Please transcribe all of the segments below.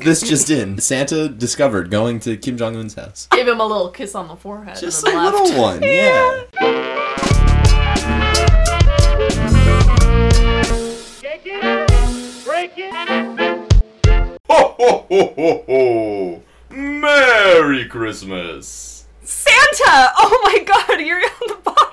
This just in. Santa discovered going to Kim Jong Un's house. Gave him a little kiss on the forehead. Just and a left. little one, yeah. Ho ho ho ho ho! Merry Christmas! Santa! Oh my god, you're on the bottom.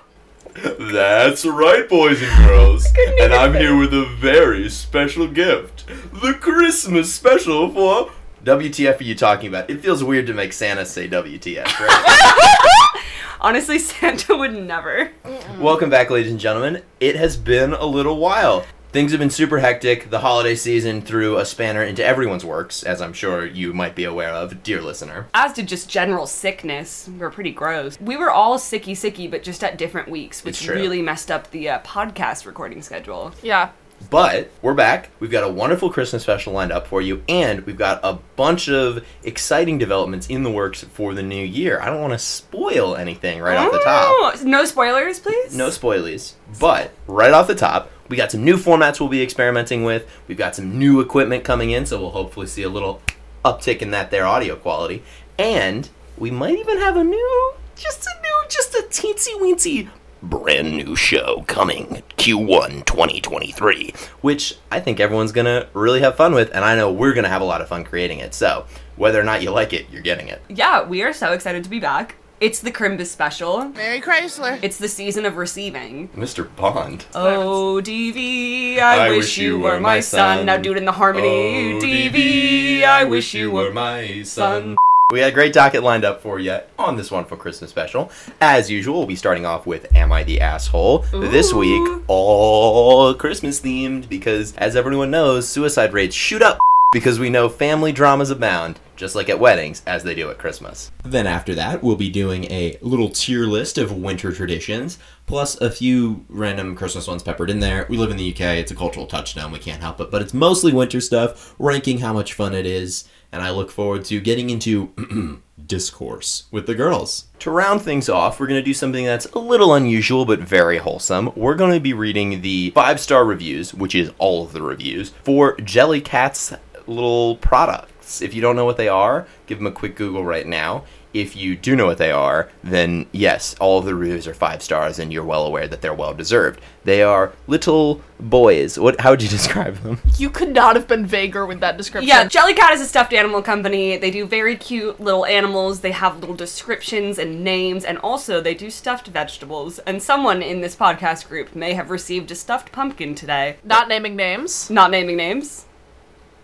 That's right, boys and girls. And I'm here with a very special gift. The Christmas special for. WTF are you talking about? It feels weird to make Santa say WTF, right? Honestly, Santa would never. Welcome back, ladies and gentlemen. It has been a little while. Things have been super hectic. The holiday season threw a spanner into everyone's works, as I'm sure you might be aware of, dear listener. As did just general sickness. We are pretty gross. We were all sicky sicky, but just at different weeks, which really messed up the uh, podcast recording schedule. Yeah. But we're back. We've got a wonderful Christmas special lined up for you, and we've got a bunch of exciting developments in the works for the new year. I don't want to spoil anything right off the top. Oh, No spoilers, please? No spoilies. But right off the top, we got some new formats we'll be experimenting with. We've got some new equipment coming in, so we'll hopefully see a little uptick in that there audio quality. And we might even have a new, just a new, just a teensy weensy brand new show coming Q1 2023, which I think everyone's gonna really have fun with, and I know we're gonna have a lot of fun creating it. So whether or not you like it, you're getting it. Yeah, we are so excited to be back. It's the Crimbus special. Mary Chrysler. It's the season of receiving. Mr. Bond. Oh, DV, I, wish you were my son. Now do it in the harmony. Oh, DV, I wish you were my son. We had a great docket lined up for you on this wonderful Christmas special. As usual, we'll be starting off with Am I the Asshole? This week, all Christmas themed because, as everyone knows, suicide rates shoot up because we know family dramas abound, just like at weddings, as they do at Christmas. Then after that, we'll be doing a little tier list of winter traditions, plus a few random Christmas ones peppered in there. We live in the UK, it's a cultural touchstone, we can't help it, but it's mostly winter stuff, ranking how much fun it is, and I look forward to getting into discourse with the girls. To round things off, we're going to do something that's a little unusual but very wholesome. We're going to be reading the five star reviews, which is all of the reviews, for Jellycat's little products. If you don't know what they are, give them a quick Google right now. If you do know what they are, then yes, all of the reviews are five stars, and you're well aware that they're well deserved. They are little boys. What? How would you describe them? You could not have been vaguer with that description. Yeah, Jellycat is a stuffed animal company. They do very cute little animals. They have little descriptions and names, and also they do stuffed vegetables. And someone in this podcast group may have received a stuffed pumpkin today. Not naming names. Not naming names.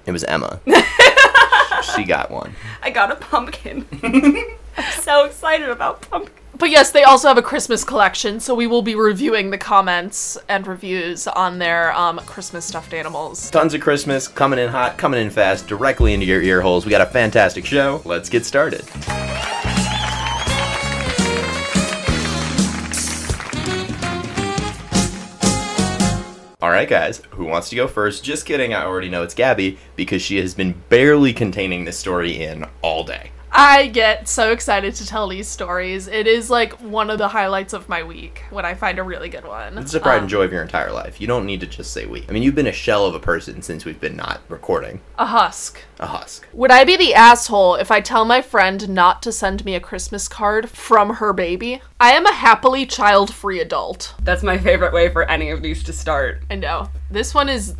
It was Emma. she got one. I got a pumpkin. I'm so excited about pumpkin. But yes, they also have a Christmas collection, so we will be reviewing the comments and reviews on their um, Christmas stuffed animals. Tons of Christmas coming in hot, coming in fast, directly into your ear holes. We got a fantastic show. Let's get started. All right, guys, who wants to go first? Just kidding, I already know it's Gabbie because she has been barely containing this story in all day. I get so excited to tell these stories. It is like one of the highlights of my week when I find a really good one. It's the pride Um, and joy of your entire life. You don't need to just say we. I mean, you've been a shell of a person since we've been not recording. A husk. A husk. Would I be the asshole if I tell my friend not to send me a Christmas card from her baby? I am a happily child free adult. That's my favorite way for any of these to start. I know. This one is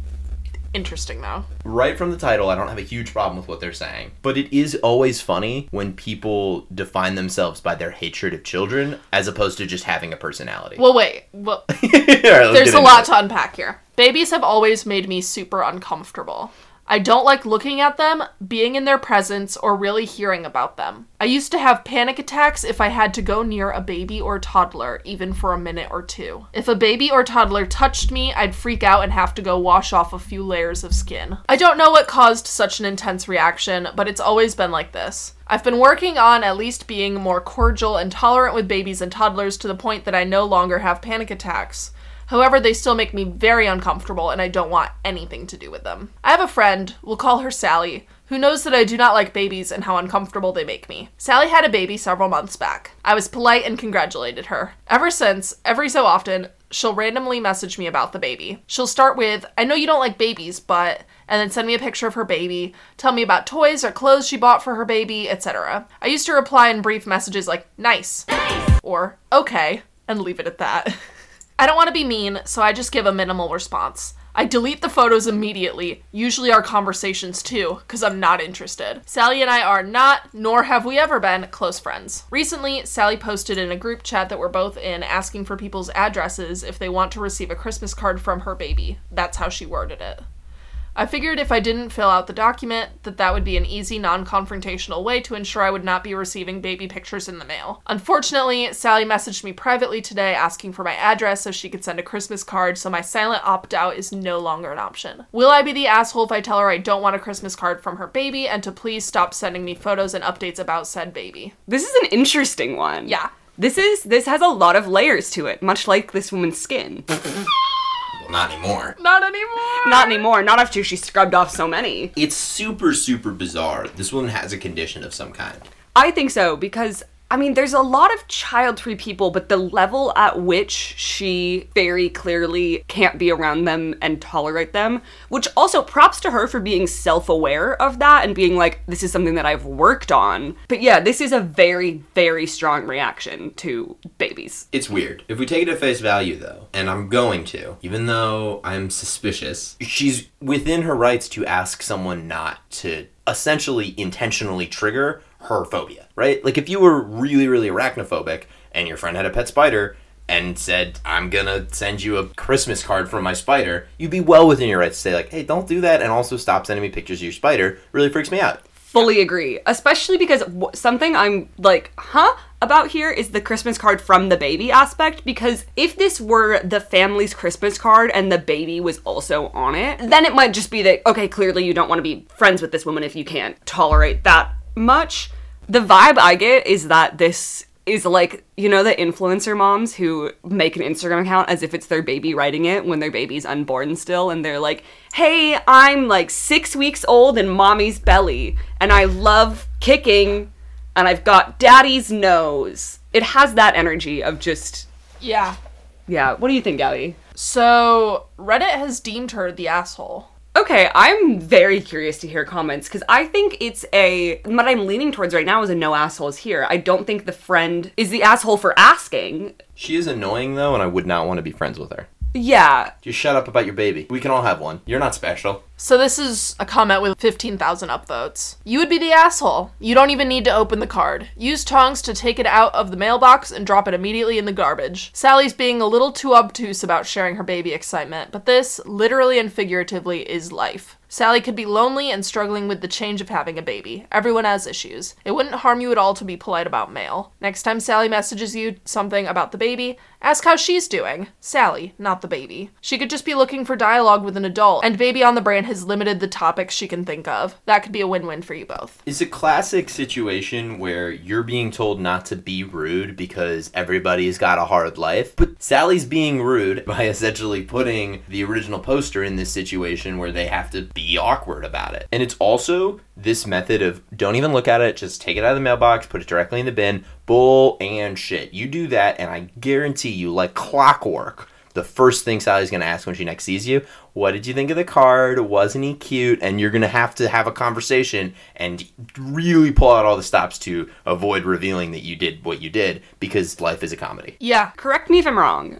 interesting though. right from the title, I don't have a huge problem with what they're saying. But it is always funny when people define themselves by their hatred of children as opposed to just having a personality. Well, wait. Well, right, there's a lot it. to unpack here. Babies have always made me super uncomfortable. I don't like looking at them, being in their presence, or really hearing about them. I used to have panic attacks if I had to go near a baby or toddler, even for a minute or two. If a baby or toddler touched me, I'd freak out and have to go wash off a few layers of skin. I don't know what caused such an intense reaction, but it's always been like this. I've been working on at least being more cordial and tolerant with babies and toddlers to the point that I no longer have panic attacks. However, they still make me very uncomfortable and I don't want anything to do with them. I have a friend, we'll call her Sally, who knows that I do not like babies and how uncomfortable they make me. Sally had a baby several months back. I was polite and congratulated her. Ever since, every so often, she'll randomly message me about the baby. She'll start with, I know you don't like babies, but, and then send me a picture of her baby, tell me about toys or clothes she bought for her baby, etc. I used to reply in brief messages like, nice, or okay, and leave it at that. I don't want to be mean, so I just give a minimal response. I delete the photos immediately, usually our conversations too, because I'm not interested. Sally and I are not, nor have we ever been, close friends. Recently, Sally posted in a group chat that we're both in asking for people's addresses if they want to receive a Christmas card from her baby. That's how she worded it. I figured if I didn't fill out the document, that that would be an easy, non-confrontational way to ensure I would not be receiving baby pictures in the mail. Unfortunately, Sally messaged me privately today asking for my address so she could send a Christmas card, so my silent opt-out is no longer an option. Will I be the asshole if I tell her I don't want a Christmas card from her baby and to please stop sending me photos and updates about said baby? This is an interesting one. Yeah. This is this has a lot of layers to it, much like this woman's skin. Well, not anymore. Not anymore. Not anymore, not after she scrubbed off so many. It's super, super bizarre. This woman has a condition of some kind. I think so because I mean, there's a lot of child-free people, but the level at which she very clearly can't be around them and tolerate them, which also props to her for being self-aware of that and being like, this is something that I've worked on. But yeah, this is a very, very strong reaction to babies. It's weird. If we take it at face value, though, and I'm going to, even though I'm suspicious, she's within her rights to ask someone not to essentially intentionally trigger her phobia, right? Like if you were really, really arachnophobic and your friend had a pet spider and said, I'm gonna send you a Christmas card from my spider, you'd be well within your rights to say, like, hey, don't do that, and also stop sending me pictures of your spider. Really freaks me out. Fully agree. Especially because something I'm like, huh? About here is the Christmas card from the baby aspect. Because if this were the family's Christmas card and the baby was also on it, then it might just be that, okay, clearly you don't want to be friends with this woman if you can't tolerate that much. The vibe I get is that this is like, you know, the influencer moms who make an Instagram account as if it's their baby writing it when their baby's unborn still, and they're like, hey, I'm like six weeks old in mommy's belly, and I love kicking, and I've got daddy's nose. It has that energy of just, Yeah. yeah. What do you think, Gabbie? So, Reddit has deemed her the asshole. Okay, I'm very curious to hear comments because I think it's a. What I'm leaning towards right now is a no assholes here. I don't think the friend is the asshole for asking. She is annoying, though, and I would not want to be friends with her. Yeah, Just shut up about your baby. We can all have one. You're not special. So this is a comment with 15,000 upvotes. You would be the asshole. You don't even need to open the card. Use tongs to take it out of the mailbox and drop it immediately in the garbage. Sally's being a little too obtuse about sharing her baby excitement, but this, literally and figuratively, is life. Sally could be lonely and struggling with the change of having a baby. Everyone has issues. It wouldn't harm you at all to be polite about mail. Next time Sally messages you something about the baby, ask how she's doing. Sally, not the baby. She could just be looking for dialogue with an adult, and Baby on the Brain has limited the topics she can think of. That could be a win win for you both. It's a classic situation where you're being told not to be rude because everybody's got a hard life. But Sally's being rude by essentially putting the original poster in this situation where they have to be awkward about it. And it's also this method of don't even look at it, just take it out of the mailbox, put it directly in the bin. Bull and shit. You do that, and I guarantee you, like clockwork, the first thing Sally's going to ask when she next sees you, what did you think of the card? Wasn't he cute? And you're going to have to have a conversation and really pull out all the stops to avoid revealing that you did what you did because life is a comedy. Yeah, correct me if I'm wrong.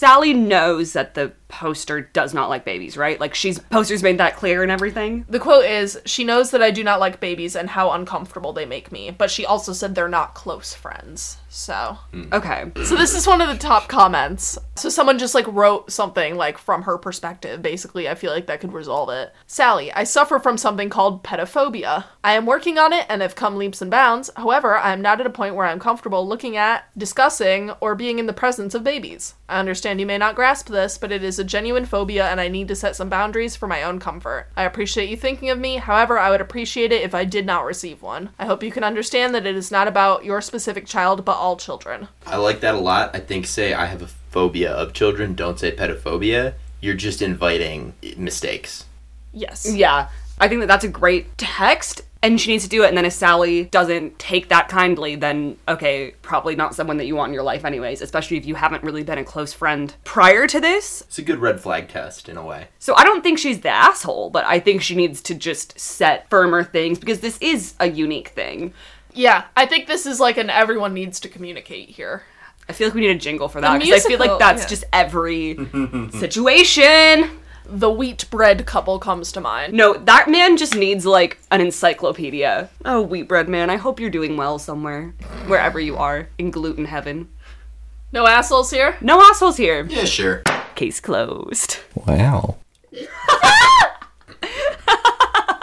Sally knows that the poster does not like babies, right? Like she's posters made that clear and everything. The quote is She knows that I do not like babies and how uncomfortable they make me, but she also said they're not close friends. So. Hmm. Okay. So this is one of the top comments. So someone just like wrote something like from her perspective. Basically, I feel like that could resolve it. Sally, I suffer from something called pedophobia. I am working on it and have come leaps and bounds. However, I am not at a point where I'm comfortable looking at, discussing, or being in the presence of babies. I understand you may not grasp this, but it is a genuine phobia and I need to set some boundaries for my own comfort. I appreciate you thinking of me, however, I would appreciate it if I did not receive one. I hope you can understand that it is not about your specific child, but all children. I like that a lot. I think say I have a phobia of children, don't say pedophobia. You're just inviting mistakes. Yes. Yeah. I think that that's a great text and she needs to do it. And then if Sally doesn't take that kindly, then okay, probably not someone that you want in your life, anyways, especially if you haven't really been a close friend prior to this. It's a good red flag test in a way. So I don't think she's the asshole, but I think she needs to just set firmer things because this is a unique thing. Yeah, I think this is like an everyone needs to communicate here. I feel like we need a jingle for that because I feel like that's yeah. just every situation. The wheat bread couple comes to mind. No, that man just needs like an encyclopedia. Oh, wheat bread man, I hope you're doing well somewhere, wherever you are in gluten heaven. No assholes here? No assholes here. Yeah, sure. Case closed. Wow.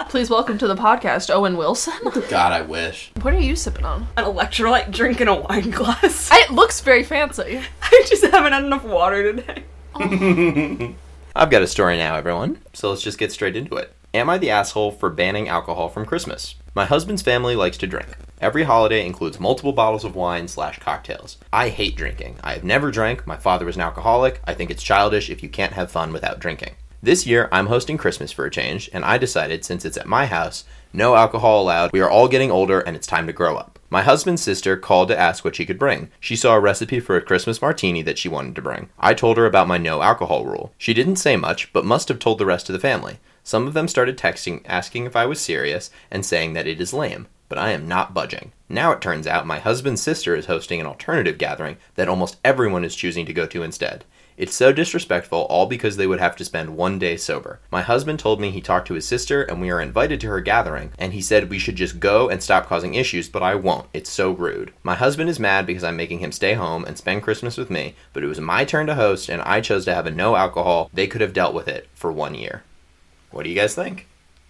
Please welcome to the podcast, Owen Wilson. God, I wish. what are you sipping on? An electrolyte drink in a wine glass. It looks very fancy. I just haven't had enough water today. I've got a story now, everyone. So let's just get straight into it. Am I the asshole for banning alcohol from Christmas? My husband's family likes to drink. Every holiday includes multiple bottles of wine slash cocktails. I hate drinking. I have never drank. My father was an alcoholic. I think it's childish if you can't have fun without drinking. This year, I'm hosting Christmas for a change, and I decided since it's at my house, no alcohol allowed, we are all getting older and it's time to grow up. My husband's sister called to ask what she could bring. She saw a recipe for a Christmas martini that she wanted to bring. I told her about my no alcohol rule. She didn't say much, but must have told the rest of the family. Some of them started texting asking if I was serious and saying that it is lame, but I am not budging. Now it turns out my husband's sister is hosting an alternative gathering that almost everyone is choosing to go to instead. It's so disrespectful, all because they would have to spend one day sober. My husband told me he talked to his sister and we are invited to her gathering, and he said we should just go and stop causing issues, but I won't. It's so rude. My husband is mad because I'm making him stay home and spend Christmas with me, but it was my turn to host and I chose to have a no alcohol. They could have dealt with it for one year. What do you guys think?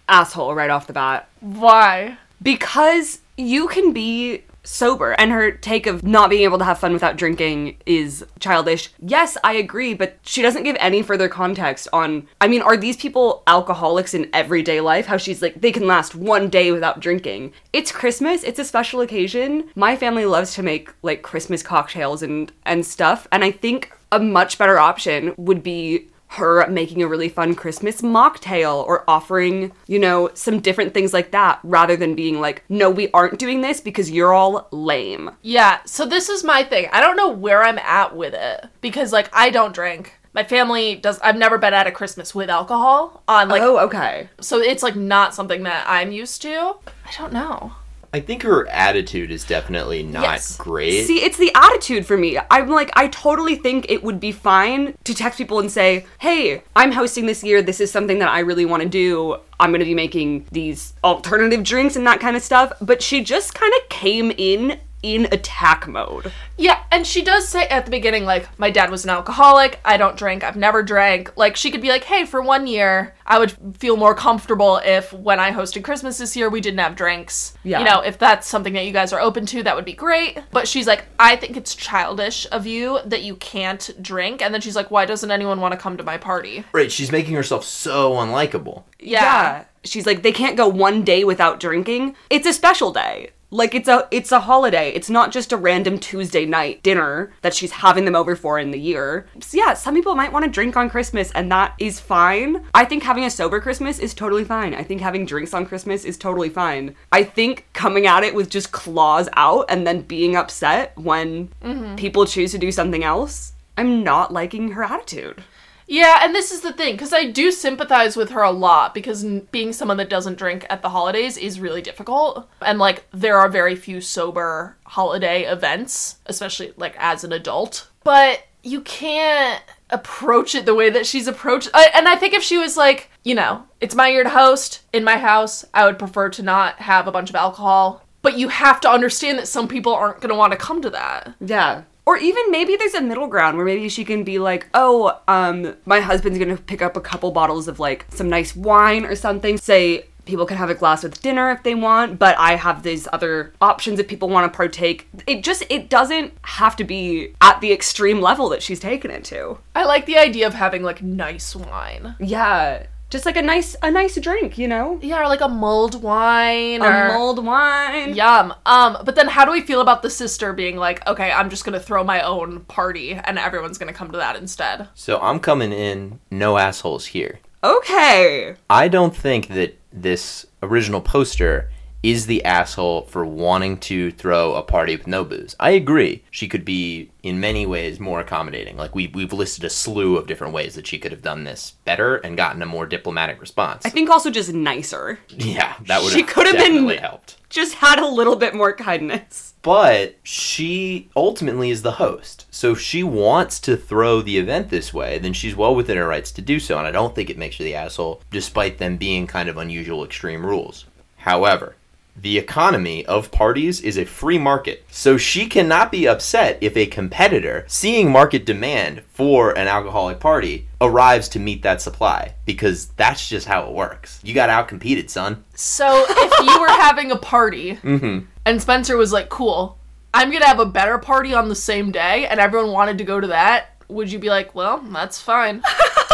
Asshole right off the bat. Why? because you can be sober and her take of not being able to have fun without drinking is childish. Yes, I agree, but she doesn't give any further context on I mean, are these people alcoholics in everyday life? How she's like they can last one day without drinking. It's Christmas, it's a special occasion. My family loves to make like Christmas cocktails and and stuff, and I think a much better option would be her making a really fun Christmas mocktail or offering, you know, some different things like that rather than being like, no, we aren't doing this because you're all lame. Yeah, so this is my thing. I don't know where I'm at with it because like I don't drink. My family does I've never been at a Christmas with alcohol on like oh, okay. so it's like not something that I'm used to. I don't know. I think her attitude is definitely not Yes. great. See, it's the attitude for me. I'm like, I totally think it would be fine to text people and say, hey, I'm hosting this year. This is something that I really want to do. I'm going to be making these alternative drinks and that kind of stuff. But she just kind of came in in attack mode. Yeah, and she does say at the beginning, like, my dad was an alcoholic, I don't drink, I've never drank. Like, she could be like, hey, for one year, I would feel more comfortable if when I hosted Christmas this year, we didn't have drinks. Yeah. You know, if that's something that you guys are open to, that would be great. But she's like, I think it's childish of you that you can't drink. And then she's like, why doesn't anyone want to come to my party? right, she's making herself so unlikable. Yeah. She's like, they can't go one day without drinking. It's a special day. Like it's a it's a holiday. It's not just a random Tuesday night dinner that she's having them over for in the year. So yeah, some people might want to drink on Christmas and that is fine. I think having a sober Christmas is totally fine. I think having drinks on Christmas is totally fine. I think coming at it with just claws out and then being upset when mm-hmm. people choose to do something else, I'm not liking her attitude. Yeah, and this is the thing, because I do sympathize with her a lot, because being someone that doesn't drink at the holidays is really difficult. And, like, there are very few sober holiday events, especially, like, as an adult. But you can't approach it the way that she's approached. I, and I think if she was like, you know, it's my year to host in my house, I would prefer to not have a bunch of alcohol. But you have to understand that some people aren't going to want to come to that. Yeah. Or even maybe there's a middle ground where maybe she can be like, oh, um, my husband's gonna pick up a couple bottles of like some nice wine or something. Say people can have a glass with dinner if they want, but I have these other options if people want to partake. It just it doesn't have to be at the extreme level that she's taken it to. I like the idea of having, like, nice wine. Yeah. Just like a nice a nice drink, you know? Yeah, or like a mulled wine or A mulled wine. Yum. Um, but then how do we feel about the sister being like, okay, I'm just gonna throw my own party and everyone's gonna come to that instead? So I'm coming in no assholes here. Okay. I don't think that this original poster is the asshole for wanting to throw a party with no booze. I agree. She could be in many ways more accommodating. Like we we've listed a slew of different ways that she could have done this better and gotten a more diplomatic response. I think also just nicer. yeah, that would have She have could have been- helped. Just had a little bit more kindness. But she ultimately is the host. So if she wants to throw the event this way, then she's well within her rights to do so. And I don't think it makes her the asshole, despite them being kind of unusual extreme rules. However, the economy of parties is a free market. So she cannot be upset if a competitor, seeing market demand for an alcoholic party, arrives to meet that supply. Because that's just how it works. You got outcompeted, son. So if you were having a party Mm-hmm. and Spencer was like, cool, I'm going to have a better party on the same day, and everyone wanted to go to that, would you be like, well, that's fine?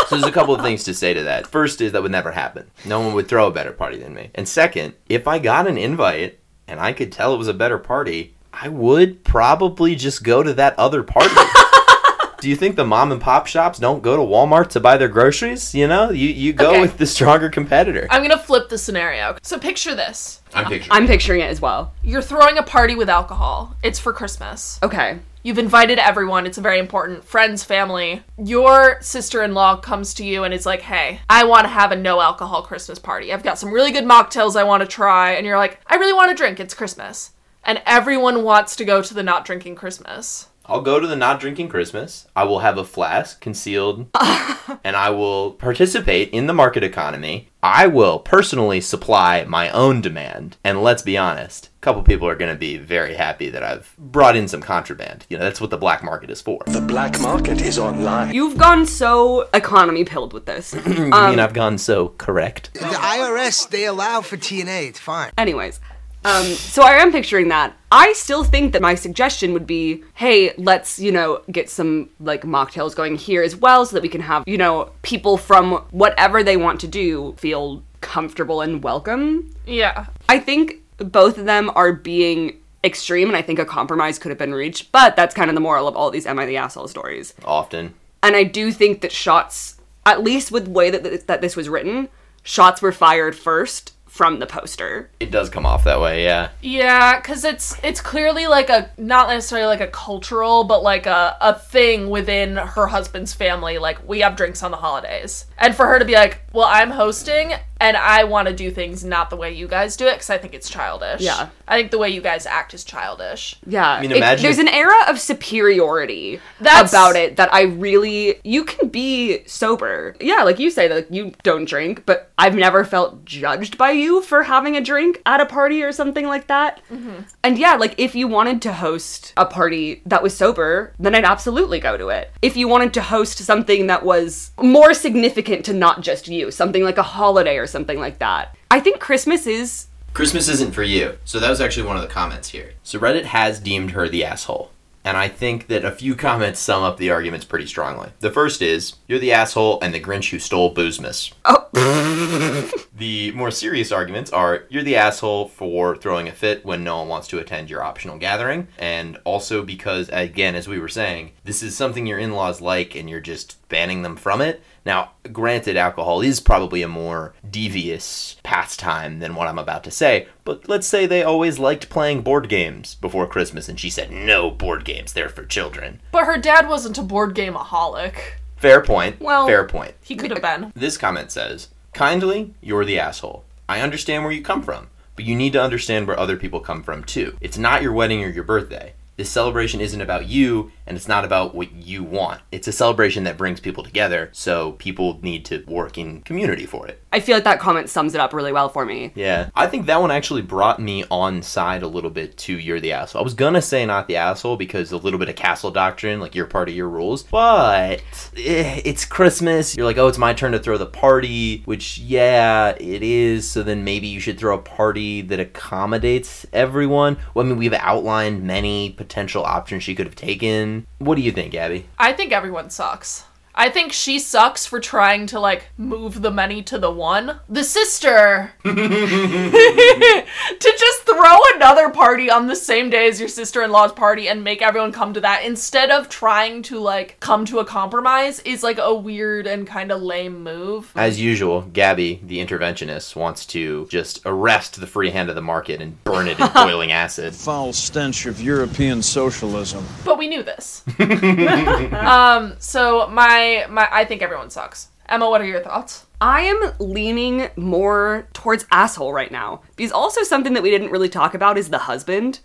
So there's a couple of things to say to that. First is that would never happen. No one would throw a better party than me. And second, if I got an invite and I could tell it was a better party, I would probably just go to that other party. Do you think the mom and pop shops don't go to Walmart to buy their groceries? You know, you, you go Okay. with the stronger competitor. I'm going to flip the scenario. So picture this I'm picturing. I'm picturing it as well. you're throwing a party with alcohol, it's for Christmas. Okay. You've invited everyone. It's a very important friends, family. Your sister-in-law comes to you and is like, "Hey, I want to have a no alcohol Christmas party. I've got some really good mocktails I want to try." And you're like, "I really want to drink. It's Christmas." And everyone wants to go to the not drinking Christmas. I'll go to the not drinking Christmas. I will have a flask concealed and I will participate in the market economy. I will personally supply my own demand. And let's be honest, couple people are going to be very happy that I've brought in some contraband. You know, that's what the black market is for. The black market is online. You've gone so economy pilled with this. You mean I've gone so correct? The IRS, they allow for TNA. It's fine. Anyways, um, so I am picturing that. I still think that my suggestion would be, hey, let's, you know, get some like mocktails going here as well so that we can have, you know, people from whatever they want to do feel comfortable and welcome. Yeah. I think both of them are being extreme and I think a compromise could have been reached, but that's kind of the moral of all these Am I the Asshole stories. Often. And I do think that shots, at least with the way that, th- that this was written, shots were fired first from the poster. It does come off that way, yeah. Yeah, cuz it's it's clearly like a not necessarily like a cultural, but like a a thing within her husband's family like we have drinks on the holidays. And for her to be like, "Well, I'm hosting and I want to do things not the way you guys do it cuz I think it's childish." Yeah. I think the way you guys act is childish. Yeah. I mean, It- imagine there's if- an era of superiority That's- about it that I really. You can be sober. Yeah, like you say, that like, you don't drink, but I've never felt judged by you for having a drink at a party or something like that. Mm-hmm. And yeah, like if you wanted to host a party that was sober, then I'd absolutely go to it. If you wanted to host something that was more significant to not just you, something like a holiday or something like that, I think Christmas is. Christmas isn't for you. So that was actually one of the comments here. So Reddit has deemed her the asshole. And I think that a few comments sum up the arguments pretty strongly. The first is, you're the asshole and the Grinch who stole Boozmas. Oh. the more serious arguments are, you're the asshole for throwing a fit when no one wants to attend your optional gathering. And also because, again, as we were saying, this is something your in-laws like and you're just banning them from it. Now, granted, alcohol is probably a more devious pastime than what I'm about to say, but let's say they always liked playing board games before Christmas, and she said, no board games, they're for children. But her dad wasn't a board game aholic. Fair point. Well- fair point. He could have been. This comment says, Kindly, you're the asshole. I understand where you come from, but you need to understand where other people come from too. It's not your wedding or your birthday. This celebration isn't about you, and it's not about what you want. It's a celebration that brings people together, so people need to work in community for it. I feel like that comment sums it up really well for me. Yeah. I think that one actually brought me on side a little bit to you're the asshole. I was gonna say not the asshole because a little bit of castle doctrine, like you're part of your rules. But eh, it's Christmas. You're like, oh, it's my turn to throw the party, which, yeah, it is. So then maybe you should throw a party that accommodates everyone. Well, I mean, we've outlined many potential options she could have taken. What do you think, Abby? I think everyone sucks. I think she sucks for trying to like move the many to the one. The sister to just throw another party on the same day as your sister-in-law's party and make everyone come to that instead of trying to like come to a compromise is like a weird and kind of lame move. As usual, Gabbie, the interventionist, wants to just arrest the free hand of the market and burn it in boiling acid. Foul stench of European socialism. But we knew this. um so my my I think everyone sucks. Emma, what are your thoughts? I am leaning more towards asshole right now. Because also something that we didn't really talk about is the husband.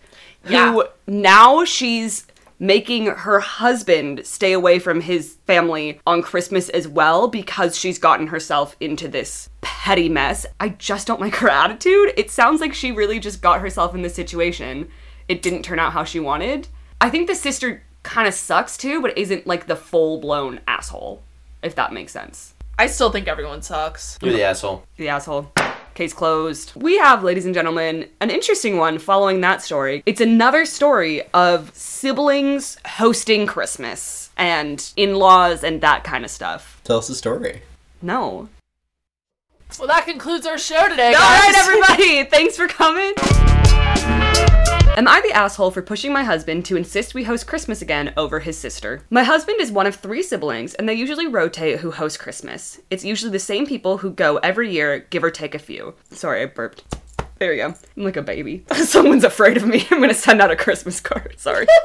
Yeah. Who now she's making her husband stay away from his family on Christmas as well because she's gotten herself into this petty mess. I just don't like her attitude. It sounds like she really just got herself in this situation. It didn't turn out how she wanted. I think the sister kind of sucks too, but isn't like the full blown asshole, if that makes sense. I still think everyone sucks. You're the asshole. the asshole. Case closed. We have, ladies and gentlemen, an interesting one following that story. It's another story of siblings hosting Christmas and in laws and that kind of stuff. Tell us the story. No. Well, that concludes our show today, All guys. right, everybody. Thanks for coming. Am I the asshole for pushing my husband to insist we host Christmas again over his sister? My husband is one of three siblings, and they usually rotate who hosts Christmas. It's usually the same people who go every year, give or take a few. Sorry, I burped. There we go. I'm like a baby. Someone's afraid of me. I'm gonna send out a Christmas card. Sorry.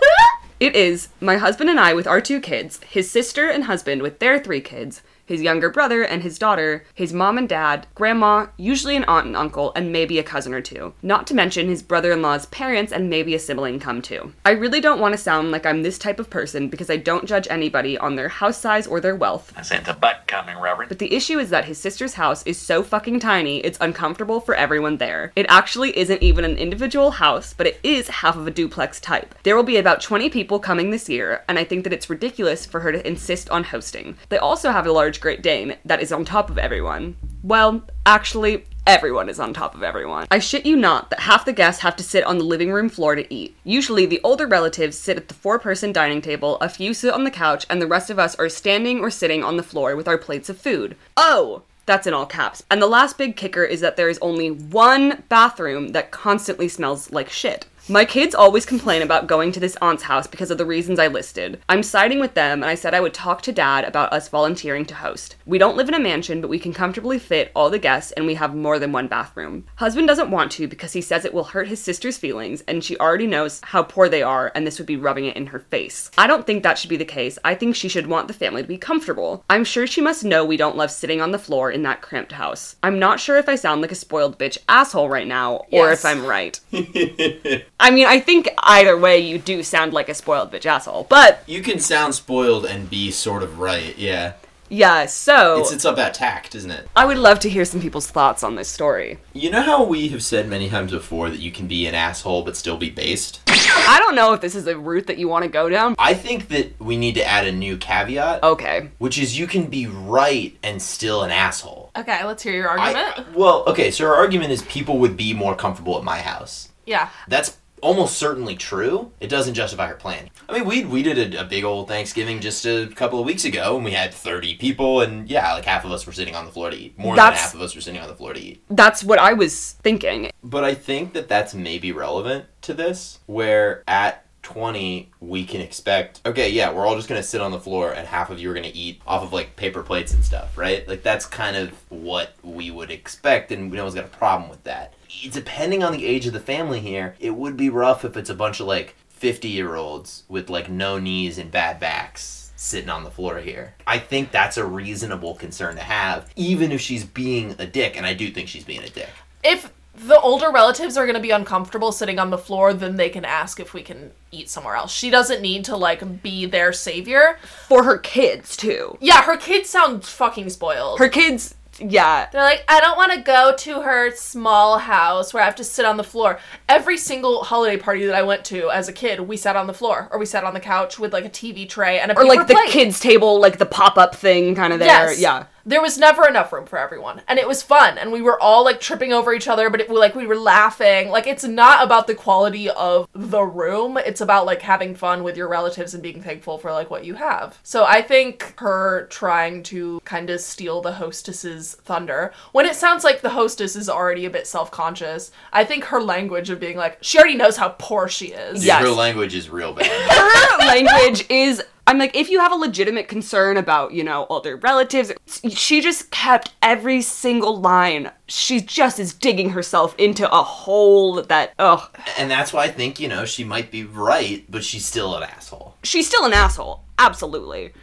It is my husband and I with our two kids, his sister and husband with their three kids, his younger brother and his daughter, his mom and dad, grandma, usually an aunt and uncle, and maybe a cousin or two. Not to mention his brother in law's parents and maybe a sibling come too. I really don't want to sound like I'm this type of person because I don't judge anybody on their house size or their wealth. I sent the butt coming, Reverend. But the issue is that his sister's house is so fucking tiny, it's uncomfortable for everyone there. It actually isn't even an individual house, but it is half of a duplex type. There will be about 20 people coming this year, and I think that it's ridiculous for her to insist on hosting. They also have a large Great Dane that is on top of everyone. Well, actually, Everyone is on top of everyone. I shit you not that half the guests have to sit on the living room floor to eat. Usually, the older relatives sit at the four person dining table, a few sit on the couch, and the rest of us are standing or sitting on the floor with our plates of food. Oh! That's in all caps. And the last big kicker is that there is only one bathroom that constantly smells like shit. My kids always complain about going to this aunt's house because of the reasons I listed. I'm siding with them, and I said I would talk to dad about us volunteering to host. We don't live in a mansion, but we can comfortably fit all the guests, and we have more than one bathroom. Husband doesn't want to because he says it will hurt his sister's feelings, and she already knows how poor they are, and this would be rubbing it in her face. I don't think that should be the case. I think she should want the family to be comfortable. I'm sure she must know we don't love sitting on the floor in that cramped house. I'm not sure if I sound like a spoiled bitch asshole right now, or Yes. if I'm right. I mean, I think either way you do sound like a spoiled bitch asshole. But You can sound spoiled and be sort of right, yeah. yeah, so It's it's about tact, isn't it? I would love to hear some people's thoughts on this story. You know how we have said many times before that you can be an asshole but still be based? I don't know if this is a route that you want to go down. I think that we need to add a new caveat, Okay. which is you can be right and still an asshole. Okay, let's hear your I- argument. well, okay, so our argument is people would be more comfortable at my house. yeah. That's almost certainly true. It doesn't justify her plan. I mean, we we did a, a big old Thanksgiving just a couple of weeks ago, and we had thirty people, and yeah, like half of us were sitting on the floor to eat. More That's- than half of us were sitting on the floor to eat. That's what I was thinking. But I think that that's maybe relevant to this, where at 20 we can expect okay yeah we're all just gonna sit on the floor and half of you are gonna eat off of like paper plates and stuff right like that's kind of what we would expect and no one's got a problem with that depending on the age of the family here it would be rough if it's a bunch of like 50 year olds with like no knees and bad backs sitting on the floor here i think that's a reasonable concern to have even if she's being a dick and i do think she's being a dick If the older relatives are going to be uncomfortable sitting on the floor, then they can ask if we can eat somewhere else. She doesn't need to like be their savior. For her kids, too. Yeah, her kids sound fucking spoiled. Her kids, yeah. They're like, I don't want to go to her small house where I have to sit on the floor. Every single holiday party that I went to as a kid, we sat on the floor or we sat on the couch with like a TV tray and a Or like the kids' table, like the pop up thing kind of there. Yes. Yeah. There was never enough room for everyone and it was fun and we were all like tripping over each other but it like we were laughing like it's not about the quality of the room it's about like having fun with your relatives and being thankful for like what you have so i think her trying to kind of steal the hostess's thunder when it sounds like the hostess is already a bit self-conscious i think her language of being like she already knows how poor she is Yes. Her language is real bad. her language is I'm like, if you have a legitimate concern about, you know, older relatives, she just kept every single line. She just is digging herself into a hole that, ugh. and that's why I think, you know, she might be right, but she's still an asshole. She's still an asshole. Absolutely.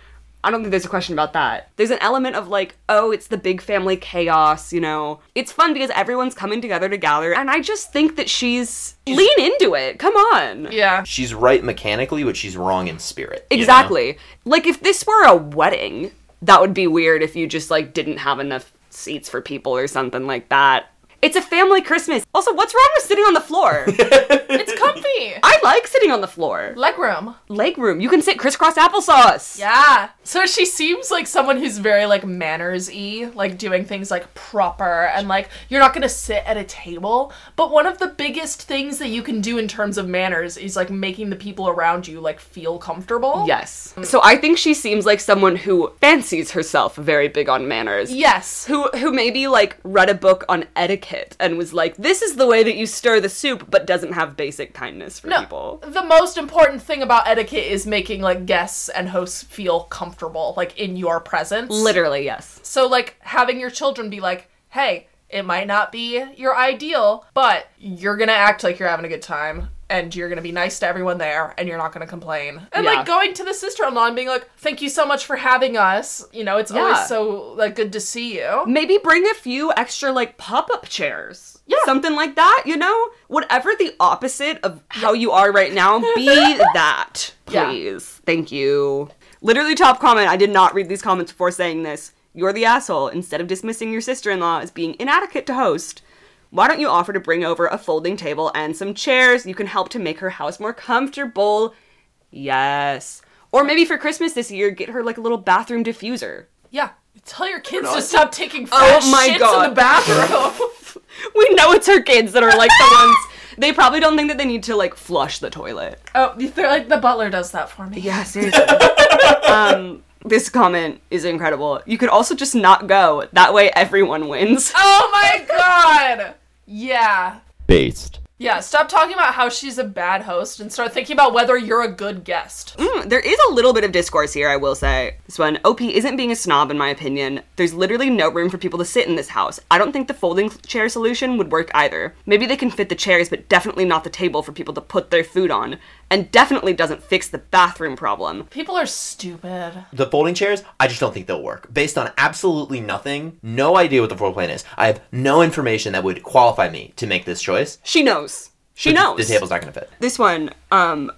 I don't think there's a question about that. There's an element of like, oh, it's the big family chaos, you know. It's fun because everyone's coming together to gather, and I just think that she's lean into it. Come on. yeah She's right mechanically, but she's wrong in spirit. you know? Exactly. Like if this were a wedding, that would be weird if you just like didn't have enough seats for people or something like that. It's a family Christmas. Also, what's wrong with sitting on the floor? it's comfy I like sitting on the floor. legroom Leg room. You can sit crisscross applesauce. Yeah. So she seems like someone who's very like manners y, like doing things like proper and like you're not gonna sit at a table. But one of the biggest things that you can do in terms of manners is like making the people around you like feel comfortable. Yes. So I think she seems like someone who fancies herself very big on manners. Yes. Who who maybe like read a book on etiquette and was like, this is the way that you stir the soup, but doesn't have basic kindness for No, people. the most important thing about etiquette is making like guests and hosts feel comfortable, like in your presence. Literally, yes. So, like, having your children be like, hey, it might not be your ideal, but you're gonna act like you're having a good time. And you're gonna be nice to everyone there, and you're not gonna complain. And Yeah. like going to the sister-in-law and being like, "Thank you so much for having us. You know, it's Yeah. always so like good to see you." maybe bring a few extra like pop-up chairs Yeah. something like that you know whatever the opposite of how you are right now be that Yeah. please thank you literally top comment i did not read these comments before saying this you're the asshole instead of dismissing your sister-in-law as being inadequate to host why don't you offer to bring over a folding table and some chairs you can help to make her house more comfortable yes or maybe for christmas this year get her like a little bathroom diffuser Yeah. Tell your kids to stop taking Oh fast my shits in the bathroom. we know it's her kids that are like the ones they probably don't think that they need to like flush the toilet. oh, they're like the butler does that for me. Yeah, seriously. um this comment is incredible. You could also just not go. That way everyone wins. Oh my god. Yeah. Based. Yeah, stop talking about how she's a bad host and start thinking about whether you're a good guest. Mm, there is a little bit of discourse here, I will say. This one, OP isn't being a snob in my opinion. There's literally no room for people to sit in this house. I don't think the folding chair solution would work either. Maybe they can fit the chairs, but definitely not the table for people to put their food on. And definitely doesn't fix the bathroom problem. People are stupid. The folding chairs, I just don't think they'll work. Based on absolutely nothing, no idea what the floor plan is. I have no information that would qualify me to make this choice. She knows. She But knows. The table's not gonna fit. This one, um,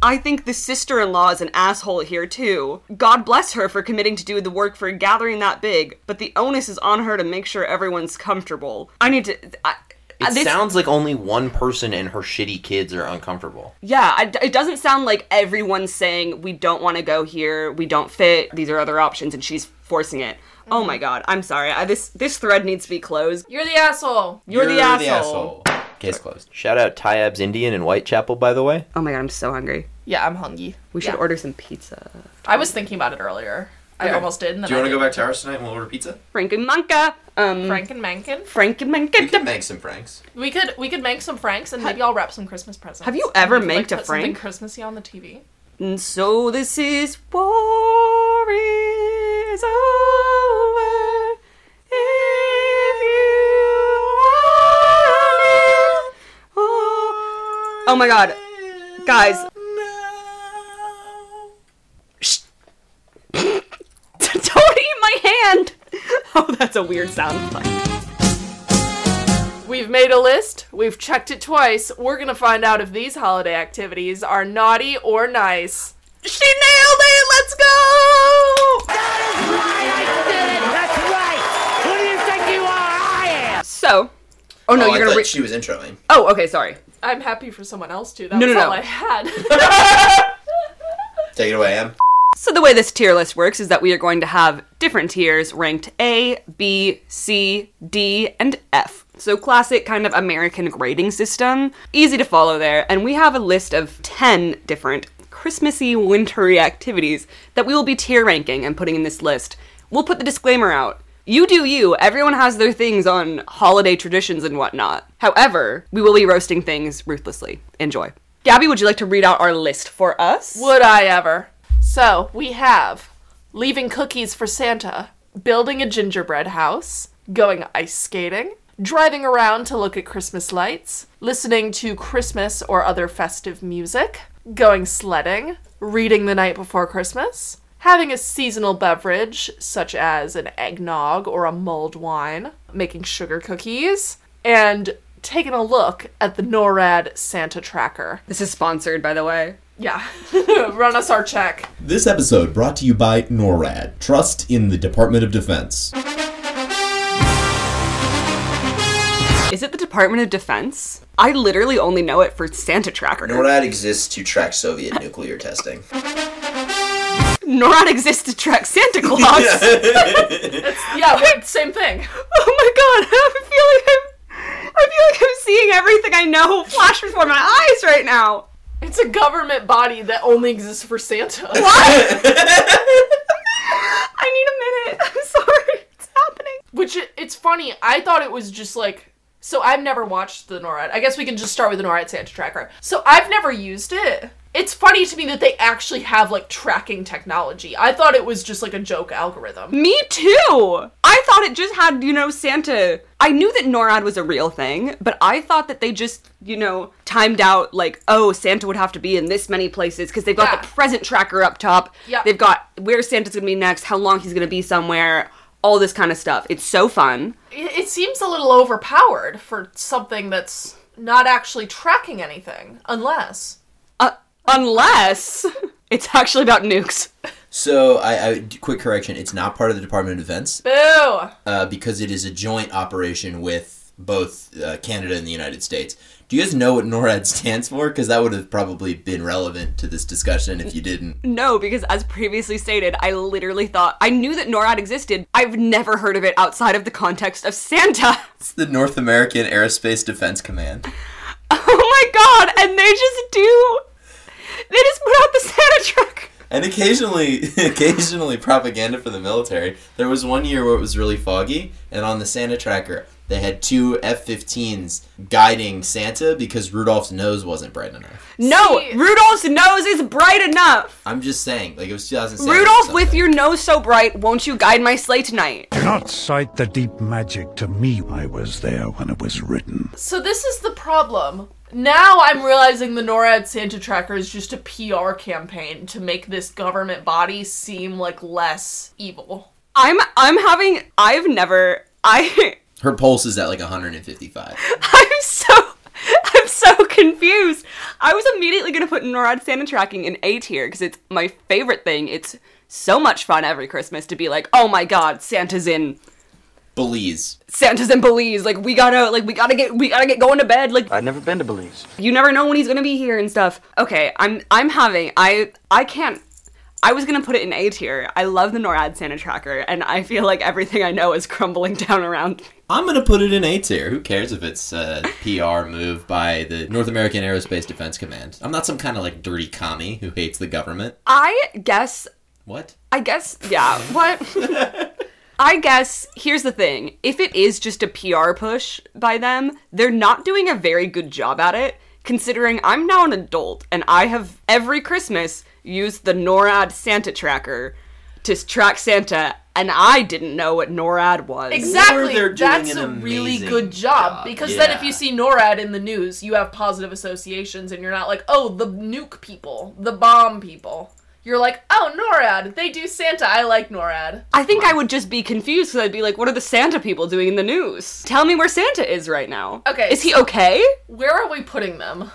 I think the sister in law is an asshole here too. God bless her for committing to do the work for a gathering that big, but the onus is on her to make sure everyone's comfortable. I need to. I, Uh, it this- sounds like only one person and her shitty kids are uncomfortable. Yeah, I, it doesn't sound like everyone's saying we don't want to go here, we don't fit, these are other options, and she's forcing it. Oh my mm-hmm. god, I'm sorry. I, this this thread needs to be closed. You're the asshole. You're, the, asshole. Case closed. Shout out Tayyab's Indian in Whitechapel, by the way. Oh my god, I'm so hungry. Yeah, I'm hungry. We should Yeah. order some pizza. I was thinking about it earlier. I almost did. And then Do you want to go back to ours tonight and we'll order pizza? Frankenmanka. Um, Frank and Mankin? Frank and We can Manka. make some franks. We could we could make some Franks and maybe I'll wrap some Christmas presents. Have you ever we could, made a put something Frank? Christmassy on the TV? And so this is war is over. If you want it. Oh, oh my god. Guys. Shh. Don't eat my hand. Oh, that's a weird sound effect. We've made a list. We've checked it twice. We're gonna find out if these holiday activities are naughty or nice. She nailed it. Let's go. That is why I did it! That's right! Who do you think you are? I am! So. Oh no, oh, you're I gonna thought re- she was introing. Oh, okay, sorry. I'm happy for someone else too. That No, was no, all no. I had. Take it away, Em. So the way this tier list works is that we are going to have different tiers ranked A, B, C, D, and F. So classic kind of American grading system, easy to follow there, and we have a list of 10 different Christmassy wintry activities that we will be tier ranking and putting in this list. We'll put the disclaimer out. You do you. Everyone has their things on holiday traditions and whatnot. However, we will be roasting things ruthlessly. Enjoy. Gabbie, would you like to read out our list for us? Would I ever? So, we have leaving cookies for Santa, building a gingerbread house, going ice skating, driving around to look at Christmas lights, listening to Christmas or other festive music, going sledding, reading the night before Christmas, having a seasonal beverage such as an eggnog or a mulled wine, making sugar cookies, and taking a look at the NORAD Santa tracker. This is sponsored, by the way. Yeah, run us our check. This episode brought to you by NORAD. Trust in the Department of Defense. Is it the Department of Defense? I literally only know it for Santa Tracker. NORAD exists to track Soviet nuclear testing. NORAD exists to track Santa Claus. Yeah, wait, same thing. oh my god, I feel like I'm I feel like I'm seeing everything I know flash before my eyes right now. It's a government body that only exists for Santa. What? I need a minute. I'm sorry. It's happening. Which it, it's funny. I thought it was just like. So I've never watched the NORAD. I guess we can just start with the NORAD Santa Tracker. So I've never used it. It's funny to me that they actually have like tracking technology. I thought it was just like a joke algorithm. Me too. I thought it just had, you know, Santa. I knew that NORAD was a real thing, but I thought that they just, you know, timed out like, oh, Santa would have to be in this many places because they've got Yeah. the present tracker up top. Yeah. They've got where Santa's gonna be next, how long he's gonna be somewhere, all this kind of stuff. It's so fun. It, it seems a little overpowered for something that's not actually tracking anything, unless. Unless it's actually about nukes. So, I, I quick correction: it's not part of the Department of Defense Boo! uh, because it is a joint operation with both uh, Canada and the United States. Do you guys know what NORAD stands for? Because that would have probably been relevant to this discussion if you didn't. No, because as previously stated, I literally thought I knew that NORAD existed. I've never heard of it outside of the context of Santa. It's the North American Aerospace Defense Command. Oh my god, and they just do. They just put out the Santa truck. And occasionally, occasionally propaganda for the military. There was one year where it was really foggy, and on the Santa tracker, they had two F-15s guiding Santa because Rudolph's nose wasn't bright enough. No, See- Rudolph's nose is bright enough. I'm just saying, like it was 2007. or Rudolph, something. with your nose so bright, won't you guide my sleigh tonight? Do not cite the deep magic to me. I was there when it was written. So this is the problem. Now I'm realizing the NORAD Santa Tracker is just a PR campaign to make this government body seem like less evil. I'm I'm having I've never I Her pulse is at like 155. I'm so I'm so confused. I was immediately gonna put NORAD Santa tracking in A tier because it's my favorite thing. It's so much fun every Christmas to be like, oh my god, Santa's in Belize. Santa's in Belize. Like we gotta like we gotta get we gotta get going to bed. Like I've never been to Belize. you never know when he's gonna be here and stuff. Okay, I'm I'm having I I can't I was gonna put it in A tier. I love the NORAD Santa tracker, and I feel like everything I know is crumbling down around me. I'm gonna put it in A tier. Who cares if it's uh, a PR move by the North American Aerospace Defense Command? I'm not some kind of like dirty commie who hates the government. I guess What? I guess, yeah. What? I guess here's the thing. If it is just a PR push by them, they're not doing a very good job at it, considering I'm now an adult and I have every Christmas used the NORAD Santa tracker to track Santa, and I didn't know what NORAD was. Exactly. they're doing That's an a really good job, job. because then if you see NORAD in the news, you have positive associations and you're not like, "Oh, the nuke people, the bomb people." You're like, "Oh, NORAD, they do Santa. I like NORAD." I think I would just be confused because I'd be like, what are the Santa people doing in the news? Tell me where Santa is right now. Okay, Is he okay? Where are we putting them?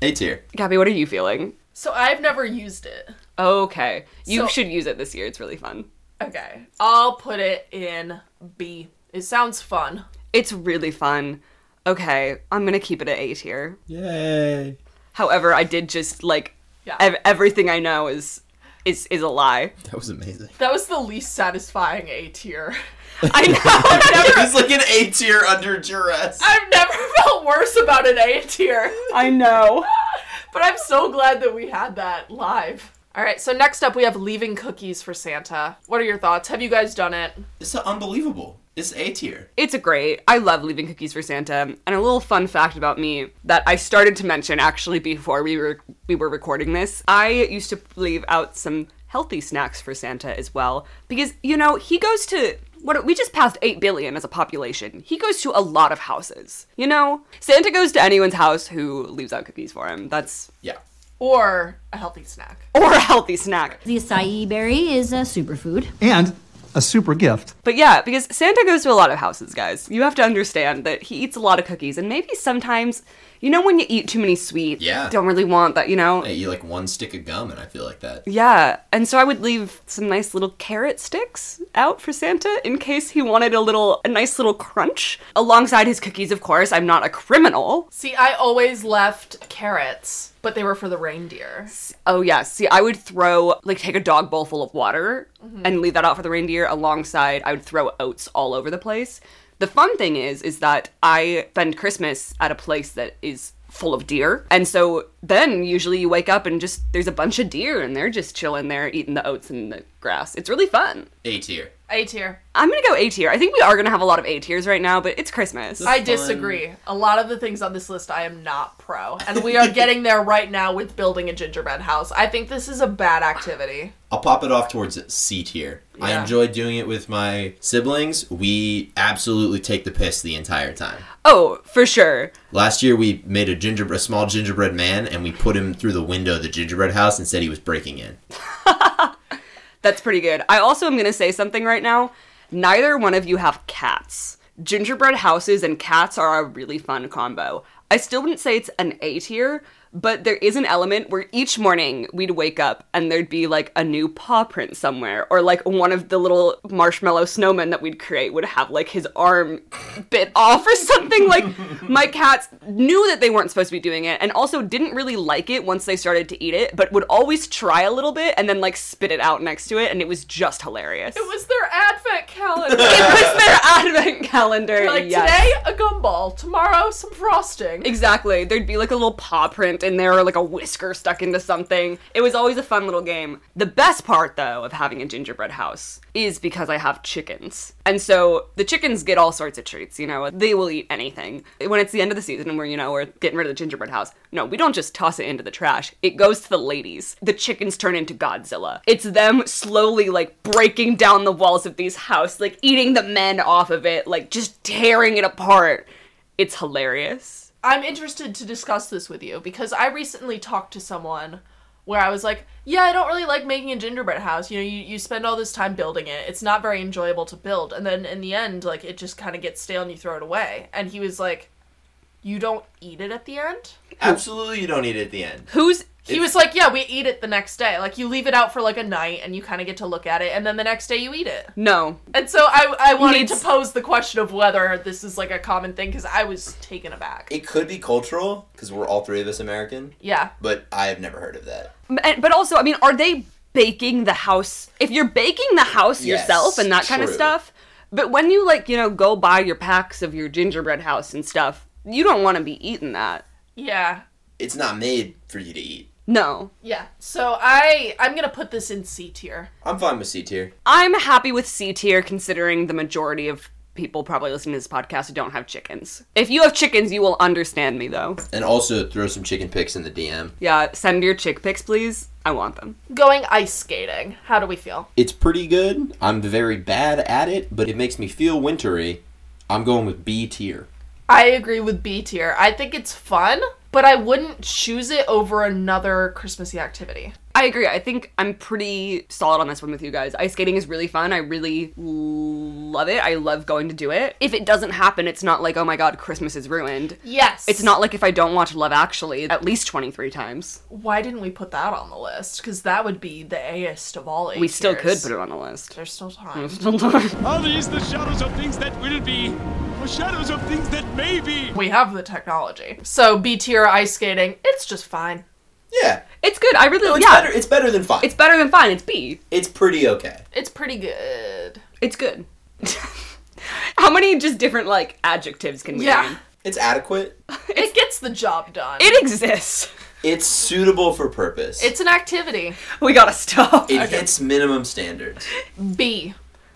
A tier. Gabbie, what are you feeling? So I've never used it. Okay. You So- should use it this year. It's really fun. Okay. I'll put it in B. It sounds fun. It's really fun. Okay, I'm gonna keep it at A tier. Yay. However, I did just like Yeah. ev- everything I know is is is a lie. That was amazing. That was the least satisfying A tier. I know. I've never- He's like an A tier under duress. I've never felt worse about an A tier. I know. But I'm so glad that we had that live. All right, so next up we have leaving cookies for Santa. What are your thoughts? Have you guys done it? It's unbelievable. It's A tier. It's a great. I love leaving cookies for Santa. And a little fun fact about me that I started to mention actually before we were we were recording this. I used to leave out some healthy snacks for Santa as well because you know, he goes to what we just passed 8 billion as a population. He goes to a lot of houses. You know, Santa goes to anyone's house who leaves out cookies for him. That's Yeah. Or a healthy snack. or a healthy snack. The acai berry is a superfood. And a super gift. But yeah, because Santa goes to a lot of houses, guys. You have to understand that he eats a lot of cookies, and maybe sometimes, you know, when you eat too many sweets, Yeah. don't really want that, you know? I eat like one stick of gum and I feel like that. Yeah, and so I would leave some nice little carrot sticks out for Santa in case he wanted a little, a nice little crunch alongside his cookies. Of course, I'm not a criminal. See, I always left carrots, but they were for the reindeer. Oh yeah, see, I would throw like take a dog bowl full of water mm-hmm. and leave that out for the reindeer. Alongside, I would throw oats all over the place. The fun thing is, is that I spend Christmas at a place that is full of deer, and so then usually you wake up and just there's a bunch of deer and they're just chilling there eating the oats and the grass. It's really fun. A tier. A tier. I'm gonna go A tier. I think we are gonna have a lot of A tiers right now, but it's Christmas. I disagree. A lot of the things on this list I am not pro. And we are getting there right now with building a gingerbread house. I think this is a bad activity. I'll pop it off towards C tier. I Yeah. enjoy doing it with my siblings. We absolutely take the piss the entire time. oh, for sure. Last year we made a gingerbread, a small gingerbread man, and we put him through the window of the gingerbread house and said he was breaking in. That's pretty good. I also am going to say something right now. Neither one of you have cats. Gingerbread houses and cats are a really fun combo. I still wouldn't say it's an A tier, but there is an element where each morning we'd wake up and there'd be like a new paw print somewhere, or like one of the little marshmallow snowmen that we'd create would have like his arm bit off or something. Like my cats knew that they weren't supposed to be doing it and also didn't really like it once they started to eat it, but would always try a little bit and then like spit it out next to it, and it was just hilarious. It was their advent calendar. It was their advent calendar. like yes. today, a gumball. Tomorrow, some frosting. Exactly. There'd be like a little paw print in there or like a whisker stuck into something. It was always a fun little game. The best part, though, of having a gingerbread house is because I have chickens. And so the chickens get all sorts of treats, you know, they will eat anything. When it's the end of the season and we're, you know, we're getting rid of the gingerbread house, no, we don't just toss it into the trash. It goes to the ladies. The chickens turn into Godzilla. It's them slowly like breaking down the walls of these house, like eating the men off of it, like just tearing it apart. It's hilarious. I'm interested to discuss this with you because I recently talked to someone where I was like, yeah, I don't really like making a gingerbread house. You know, you, you spend all this time building it. It's not very enjoyable to build. And then in the end, like, it just kind of gets stale and you throw it away. And he was like, you don't eat it at the end? Absolutely, you don't eat it at the end. Who's He was like, yeah, we eat it the next day. Like, you leave it out for like a night and you kind of get to look at it. And then the next day you eat it. no? And so I, I wanted Needs- to pose the question of whether this is like a common thing because I was taken aback. It could be cultural because we're all three of us American, Yeah. but I have never heard of that. And- But also, I mean, are they baking the house? If you're baking the house Yes, yourself and that kind of true. stuff, but when you like, you know, go buy your packs of your gingerbread house and stuff, you don't want to be eating that. Yeah. It's not made for you to eat. No. Yeah. So I I'm gonna put this in C tier. I'm fine with C tier. I'm happy with C tier considering the majority of people probably listening to this podcast who don't have chickens. If you have chickens, you will understand me though. And also throw some chicken pics in the DM. Yeah, send your chick pics, please. I want them. Going ice skating. How do we feel? It's pretty good. I'm very bad at it, but it makes me feel wintry. I'm going with B tier. I agree with B tier. I think it's fun, but I wouldn't choose it over another Christmassy activity. I agree. I think I'm pretty solid on this one with you guys. Ice skating is really fun. I really love it. I love going to do it. If it doesn't happen, it's not like, oh my god, Christmas is ruined. Yes. It's not like if I don't watch Love Actually at least 23 times. Why didn't we put that on the list? Because that would be the A-ist of all A We still could put it on the list. There's still time. There's still time. Are these the shadows of things that will be, or shadows of things that may be? We have the technology. So B tier ice skating, it's just fine. Yeah. It's good. I really No, it's yeah. better. It's better than fine. It's better than fine. It's B. It's pretty okay. It's pretty good. It's good. How many just different like adjectives can we Yeah. name? It's adequate. It gets the job done. It exists. It's suitable for purpose. It's an activity. We gotta stop. it hits minimum standards. B.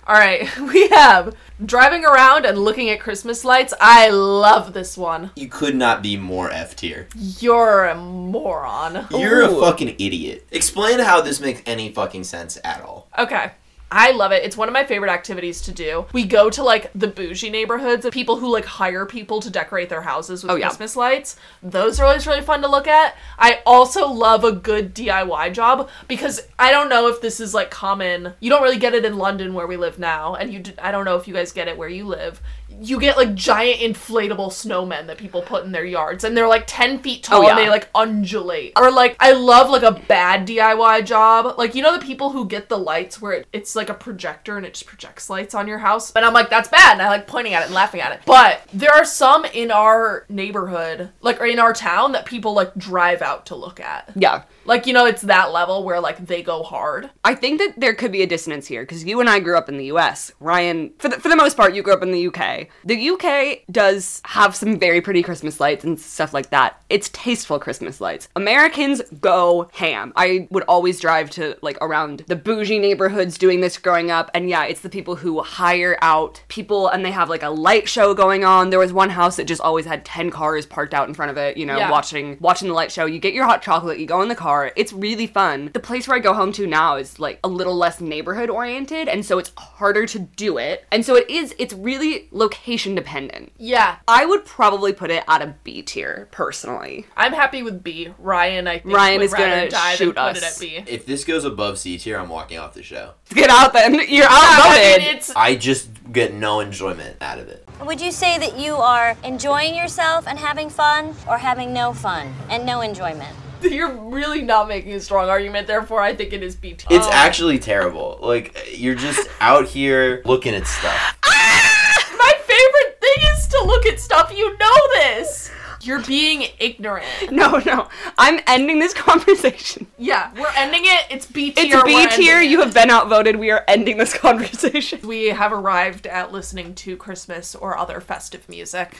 All right, we have driving around and looking at Christmas lights. I love this one. You could not be more F tier. You're a moron. You're Ooh. a fucking idiot. Explain how this makes any fucking sense at all. Okay. I love it. It's one of my favorite activities to do. We go to like the bougie neighborhoods of people who like hire people to decorate their houses with Oh, yeah. Christmas lights. Those are always really fun to look at. I also love a good DIY job because I don't know if this is like common. You don't really get it in London where we live now, and you d- I don't know if you guys get it where you live. You get like giant inflatable snowmen that people put in their yards, and they're like ten feet tall Oh, and they like undulate. Or like I love like a bad DIY job. Like you know the people who get the lights where it, it's like a projector and it just projects lights on your house. And I'm like that's bad and I like pointing at it and laughing at it. But there are some in our neighborhood, like or in our town that people like drive out to look at. Yeah. Like you know it's that level where like they go hard. I think that there could be a dissonance here because you and I grew up in the US. Ryan, for the, for the most part, you grew up in the UK. The UK does have some very pretty Christmas lights and stuff like that. It's tasteful Christmas lights. Americans go ham. I would always drive to like around the bougie neighborhoods doing this growing up. And yeah, it's the people who hire out people and they have like a light show going on. There was one house that just always had 10 cars parked out in front of it, you know, Yeah. watching watching the light show. You get your hot chocolate, you go in the car. It's really fun. The place where I go home to now is like a little less neighborhood oriented, and so it's harder to do it. And so it is it's really location dependent. Yeah, I would probably put it at a B tier personally. I'm happy with B. Ryan, I think Ryan would is gonna rather shoot and put us. it at B. If this goes above C tier, I'm walking off the show. Get out then. You're I outvoted. mean, I just get no enjoyment out of it. Would you say that you are enjoying yourself and having fun, or having no fun and no enjoyment? you're really not making a strong argument. Therefore, I think it is B. tier. It's actually terrible. Like you're just out here looking at stuff. Ah! My favorite thing is to look at stuff. You know this. You're being ignorant. No, no. I'm ending this conversation. Yeah, we're ending it. It's B tier. It's B tier. You it. have been outvoted. We are ending this conversation. We have arrived at listening to Christmas or other festive music.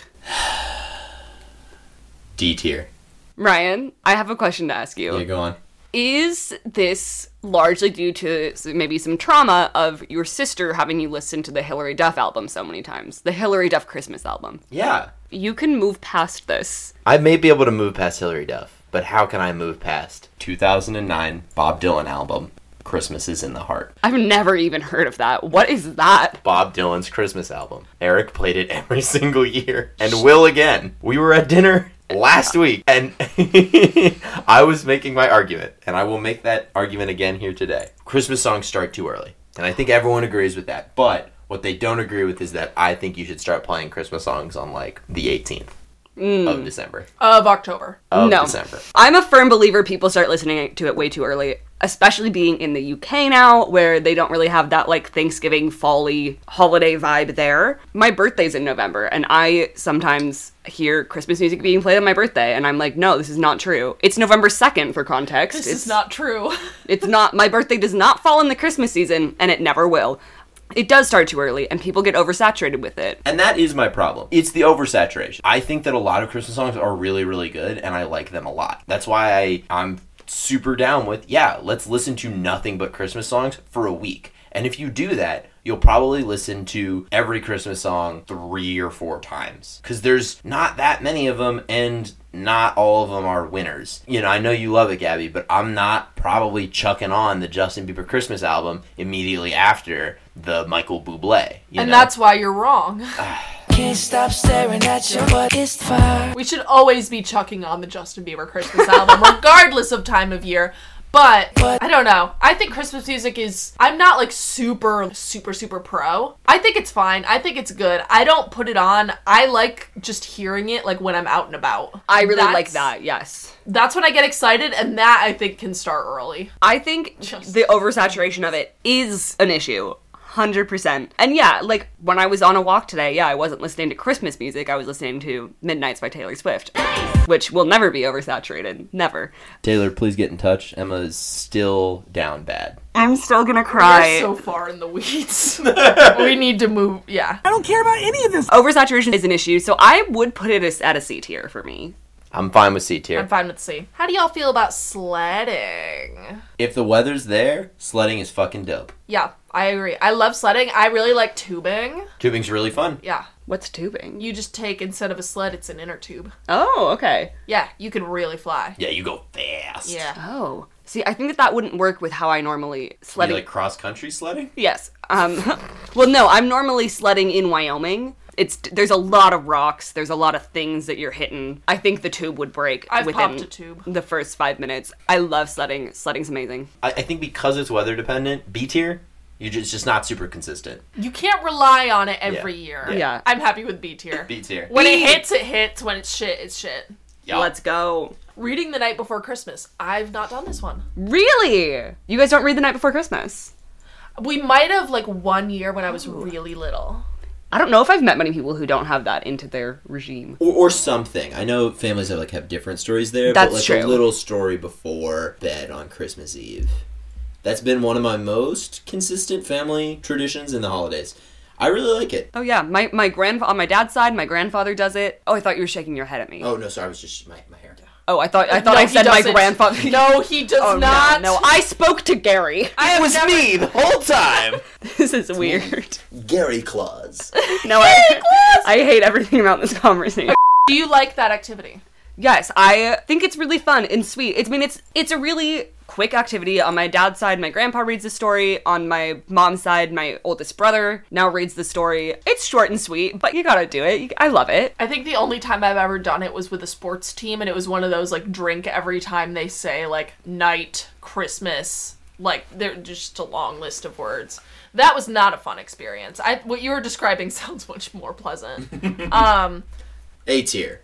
D tier. Ryan, I have a question to ask you. Yeah, go on. Is this largely due to maybe some trauma of your sister having you listen to the Hilary Duff album so many times? The Hilary Duff Christmas album. Yeah. You can move past this. I may be able to move past Hilary Duff, but how can I move past 2009 Bob Dylan album, Christmas is in the Heart? I've never even heard of that. What is that? Bob Dylan's Christmas album. Eric played it every single year and will again. We were at dinner last week and I was making my argument and I will make that argument again here today. Christmas songs start too early. And I think everyone agrees with that. But what they don't agree with is that I think you should start playing Christmas songs on like the 18th Mm. of December. Of October. Of no. December. I'm a firm believer people start listening to it way too early, especially being in the UK now, where they don't really have that like Thanksgiving folly holiday vibe there. My birthday's in November, and I sometimes hear Christmas music being played on my birthday, and I'm like, no, this is not true. It's November 2nd for context. This it's is not true. It's not. My birthday does not fall in the Christmas season, and it never will. It does start too early, and people get oversaturated with it. And that is my problem. It's the oversaturation. I think that a lot of Christmas songs are really, really good, and I like them a lot. That's why I, I'm super down with, yeah, let's listen to nothing but Christmas songs for a week. And if you do that, you'll probably listen to every Christmas song three or four times. Because there's not that many of them, and not all of them are winners. You know, I know you love it, Gabbie, but I'm not probably chucking on the Justin Bieber Christmas album immediately after the Michael Bublé. You and know? that's why you're wrong. Can't stop staring at your butt. It's fire. We should always be chucking on the Justin Bieber Christmas album, regardless of time of year. But I don't know. I think Christmas music is. I'm not like super, super, super pro. I think it's fine. I think it's good. I don't put it on. I like just hearing it like when I'm out and about. I really like that, yes. That's when I get excited, and that I think can start early. I think the oversaturation of it is an issue. 100%. And yeah, like when I was on a walk today, yeah, I wasn't listening to Christmas music. I was listening to Midnights by Taylor Swift, which will never be oversaturated. Never. Taylor, please get in touch. Emma is still down bad. I'm still gonna We're cry. so far in the weeds. we need to move. Yeah. I don't care about any of this. Oversaturation is an issue, so I would put it as, at a C tier for me. I'm fine with C tier. I'm fine with C. How do y'all feel about sledding? If the weather's there, sledding is fucking dope. Yeah, I agree. I love sledding. I really like tubing. Tubing's really fun. Yeah. What's tubing? You just take instead of a sled, it's an inner tube. Oh, okay. Yeah, you can really fly. Yeah, you go fast. Yeah. Oh. See, I think that that wouldn't work with how I normally sledding. You sledding. like cross country sledding? Yes. Um, well, no, I'm normally sledding in Wyoming. It's there's a lot of rocks. There's a lot of things that you're hitting. I think the tube would break I've within a tube. the first five minutes. I love sledding. Sledding's amazing. I, I think because it's weather dependent, B tier, you just just not super consistent. You can't rely on it every Yeah. year. Yeah. I'm happy with B tier. B tier. When B. it hits, it hits. When it's shit, it's shit. Yeah. Let's go. Reading the night before Christmas. I've not done this one. Really? You guys don't read the night before Christmas? We might have like one year when I was really little. I don't know if I've met many people who don't have that into their regime. Or, or something. I know families have like have different stories there, That's but like true. a little story before bed on Christmas Eve. That's been one of my most consistent family traditions in the holidays. I really like it. Oh yeah, my my grand on my dad's side, my grandfather does it. Oh, I thought you were shaking your head at me. Oh no, sorry, I was just my, my hair. Oh, I thought I uh, thought No, I said my grandfather. No, he does Oh, not. No, I spoke to Gary. I have was never- me the whole time. This is weird. Gary Claus. No, I, I hate everything about this conversation. Do you like that activity? Yes, I think it's really fun and sweet. It's, I mean, it's it's a really quick activity. On my dad's side, my grandpa reads the story. On my mom's side, my oldest brother now reads the story. It's short and sweet, but you gotta do it. I love it. I think the only time I've ever done it was with a sports team, and it was one of those like drink every time they say like night, Christmas. Like they're just a long list of words. That was not a fun experience. I what you were describing sounds much more pleasant. um, A tier.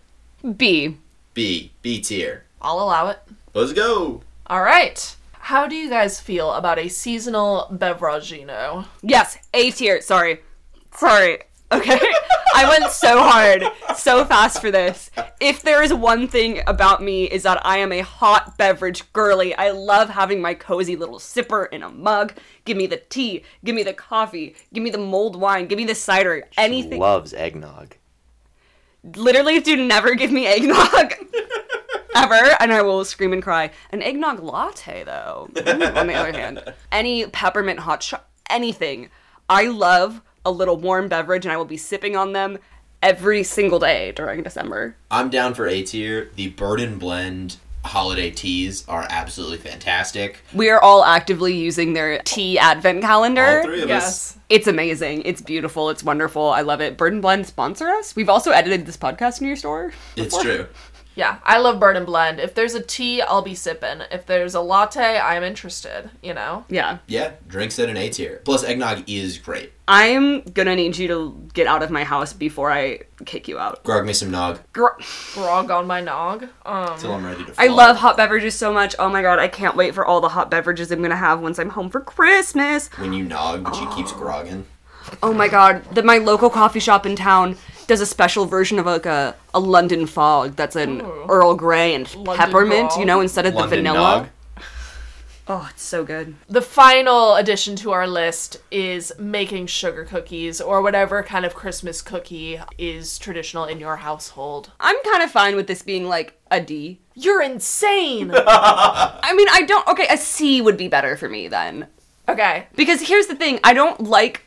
B. B. B tier. I'll allow it. Let's go. All right. How do you guys feel about a seasonal beveragino? Yes, A tier. Sorry, sorry. Okay, I went so hard, so fast for this. If there is one thing about me is that I am a hot beverage girly. I love having my cozy little sipper in a mug. Give me the tea, give me the coffee, give me the mulled wine, give me the cider, anything. Loves eggnog. Literally, do never give me eggnog. Ever, and I will scream and cry. An eggnog latte, though. On the other hand, any peppermint hot shot, anything. I love a little warm beverage, and I will be sipping on them every single day during December. I'm down for A tier. The Bird and Blend holiday teas are absolutely fantastic. We are all actively using their tea advent calendar. All three of us. It's amazing. It's beautiful. It's wonderful. I love it. Bird and Blend sponsor us. We've also edited this podcast in your store. It's true. Yeah, I love Bird and Blend. If there's a tea, I'll be sipping. If there's a latte, I'm interested. You know. Yeah. Yeah, drinks at an A tier. Plus, eggnog is great. I'm gonna need you to get out of my house before I kick you out. Grog me some nog Gr- Grog on my nog. Um, till I'm ready to. I love hot beverages so much. Oh my god, I can't wait for all the hot beverages I'm gonna have once I'm home for Christmas. when you nog, but she keeps grogging. Oh my god, the, my local coffee shop in town does a special version of like a, a London fog that's an Earl Grey and London peppermint, grog. you know, instead of London the vanilla. nog. Oh, it's so good. The final addition to our list is making sugar cookies or whatever kind of Christmas cookie is traditional in your household. I'm kind of fine with this being like a D. You're insane. I mean, I don't. Okay, a C would be better for me then. okay. Because here's the thing I don't like.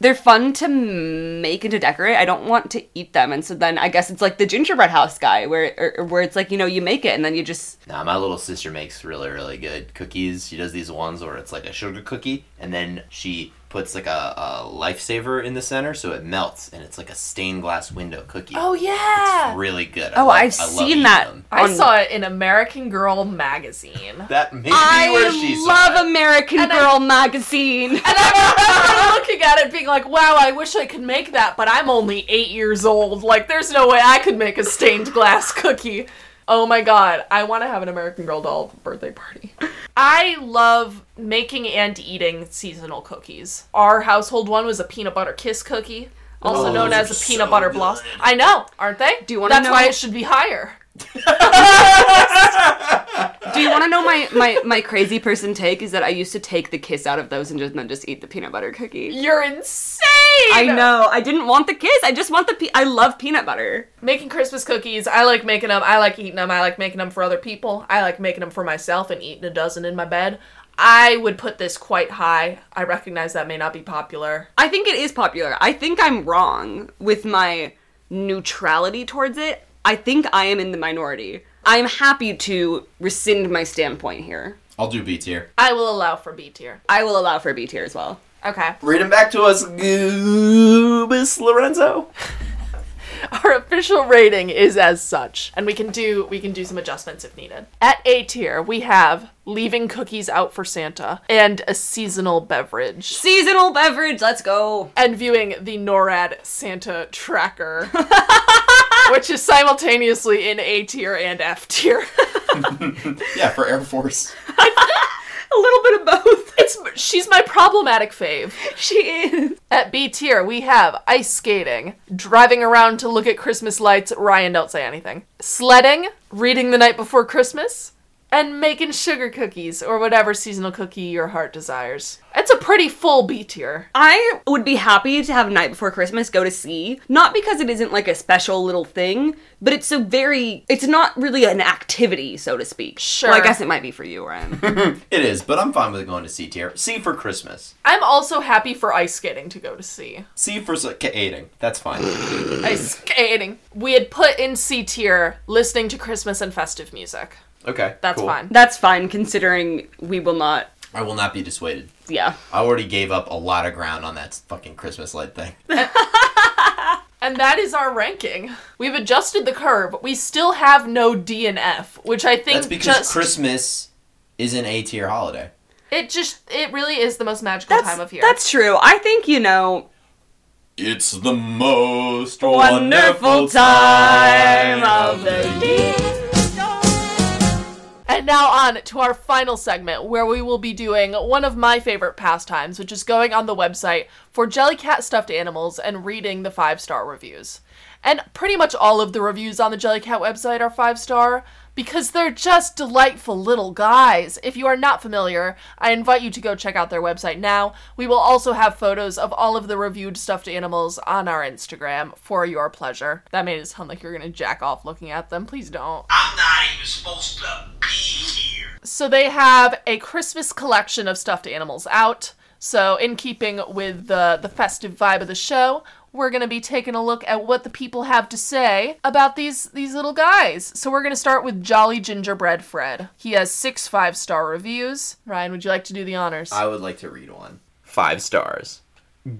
They're fun to make and to decorate. I don't want to eat them, and so then I guess it's like the gingerbread house guy, where or, or where it's like you know you make it and then you just Nah, my little sister makes really, really good cookies. She does these ones where it's like a sugar cookie, and then she puts like a, a lifesaver in the center so it melts, and it's like a stained glass window cookie. Oh yeah. It's really good. I Oh, love- I've I love seen eating that. them. I on- saw it in American Girl magazine. That may be where she I saw love it. American And I- Girl magazine. And I remember looking at it being like, wow, I wish I could make that, but I'm only eight years old. Like, there's no way I could make a stained glass cookie. Oh my god, I want to have an American Girl doll birthday party. I love making and eating seasonal cookies. Our household one was a peanut butter kiss cookie, also Oh, known as a peanut so butter blossom. I know, aren't they? Do you wanna That's why it should be higher. Do you want to know my, my, my crazy person take? Is that I used to take the kiss out of those and just, then just eat the peanut butter cookie. You're insane. I know. I didn't want the kiss. I just want the. Pe- I love peanut butter. Making Christmas cookies, I like making them. I like eating them. I like making them for other people. I like making them for myself and eating a dozen in my bed. I would put this quite high. I recognize that may not be popular. I think it is popular. I think I'm wrong with my neutrality towards it. I think I am in the minority. I'm happy to rescind my standpoint here. I'll do B tier. I will allow for B tier. I will allow for B tier as well. Okay. Read them back to us, Goobus Lorenzo. Our official rating is as such, and we can do we can do some adjustments if needed. At A tier, we have leaving cookies out for Santa and a seasonal beverage. Seasonal beverage, let's go. And viewing the NORAD Santa tracker, which is simultaneously in A tier and F tier. Yeah, for Air Force. a little bit of both. It's she's my problematic fave. She is. At B tier, we have ice skating, driving around to look at Christmas lights. Ryan, don't say anything. Sledding, reading the night before Christmas, and making sugar cookies or whatever seasonal cookie your heart desires. It's a pretty full B tier. I would be happy to have Night Before Christmas go to sea, not because it isn't like a special little thing, but it's a very, it's not really an activity, so to speak. Sure. Well, I guess it might be for you, Ryan. It is, but I'm fine with going to C tier. C for Christmas. I'm also happy for ice skating to go to sea. C for skating. That's fine. Ice skating. We had put in C tier listening to Christmas and festive music. Okay. That's cool. fine. That's fine considering we will not, I will not be dissuaded. yeah. I already gave up a lot of ground on that fucking Christmas light thing. And that is our ranking. We've adjusted the curve. We still have no D and F, which I think That's because just Christmas is an A tier holiday. it just it really is the most magical That's, time of year. that's true. I think, you know, It's the most wonderful time of the year. And now on to our final segment where we will be doing one of my favorite pastimes, which is going on the website for Jellycat stuffed animals and reading the five star reviews. And pretty much all of the reviews on the Jellycat website are five star because they're just delightful little guys. If you are not familiar, I invite you to go check out their website now. We will also have photos of all of the reviewed stuffed animals on our Instagram for your pleasure. That made it sound like you're gonna jack off looking at them. Please don't. I'm not even supposed to be here. So they have a Christmas collection of stuffed animals out. So in keeping with the the festive vibe of the show, we're going to be taking a look at what the people have to say about these these little guys. So we're going to start with Jolly Gingerbread Fred. He has 6 5-star reviews. Ryan, would you like to do the honors? I would like to read one. Five stars.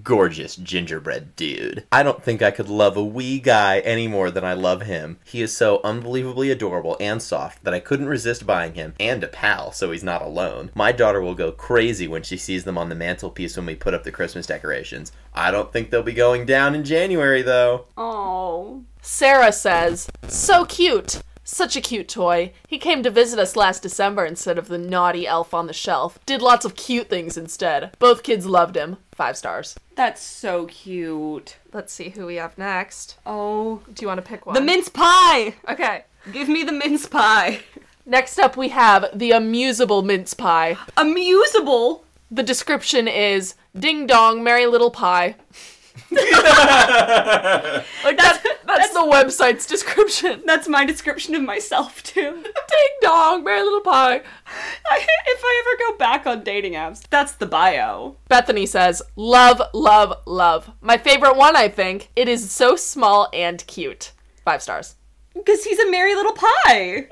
Gorgeous gingerbread dude. I don't think I could love a wee guy any more than I love him. He is so unbelievably adorable and soft that I couldn't resist buying him, and a pal, so he's not alone. My daughter will go crazy when she sees them on the mantelpiece when we put up the Christmas decorations. I don't think they'll be going down in January, though. Oh. Sarah says, "So cute." Such a cute toy. He came to visit us last December instead of the naughty elf on the shelf. Did lots of cute things instead. Both kids loved him. Five stars. That's so cute. Let's see who we have next. Oh. Do you want to pick one? The mince pie! Okay. Give me the mince pie. Next up, we have the amuseable mince pie. Amuseable? The description is Ding dong, merry little pie. like that's, that's the website's description. That's my description of myself, too. Ding dong, merry little pie. I, if I ever go back on dating apps, that's the bio. Bethany says, Love, love, love. My favorite one, I think. It is so small and cute. Five stars. Because he's a merry little pie.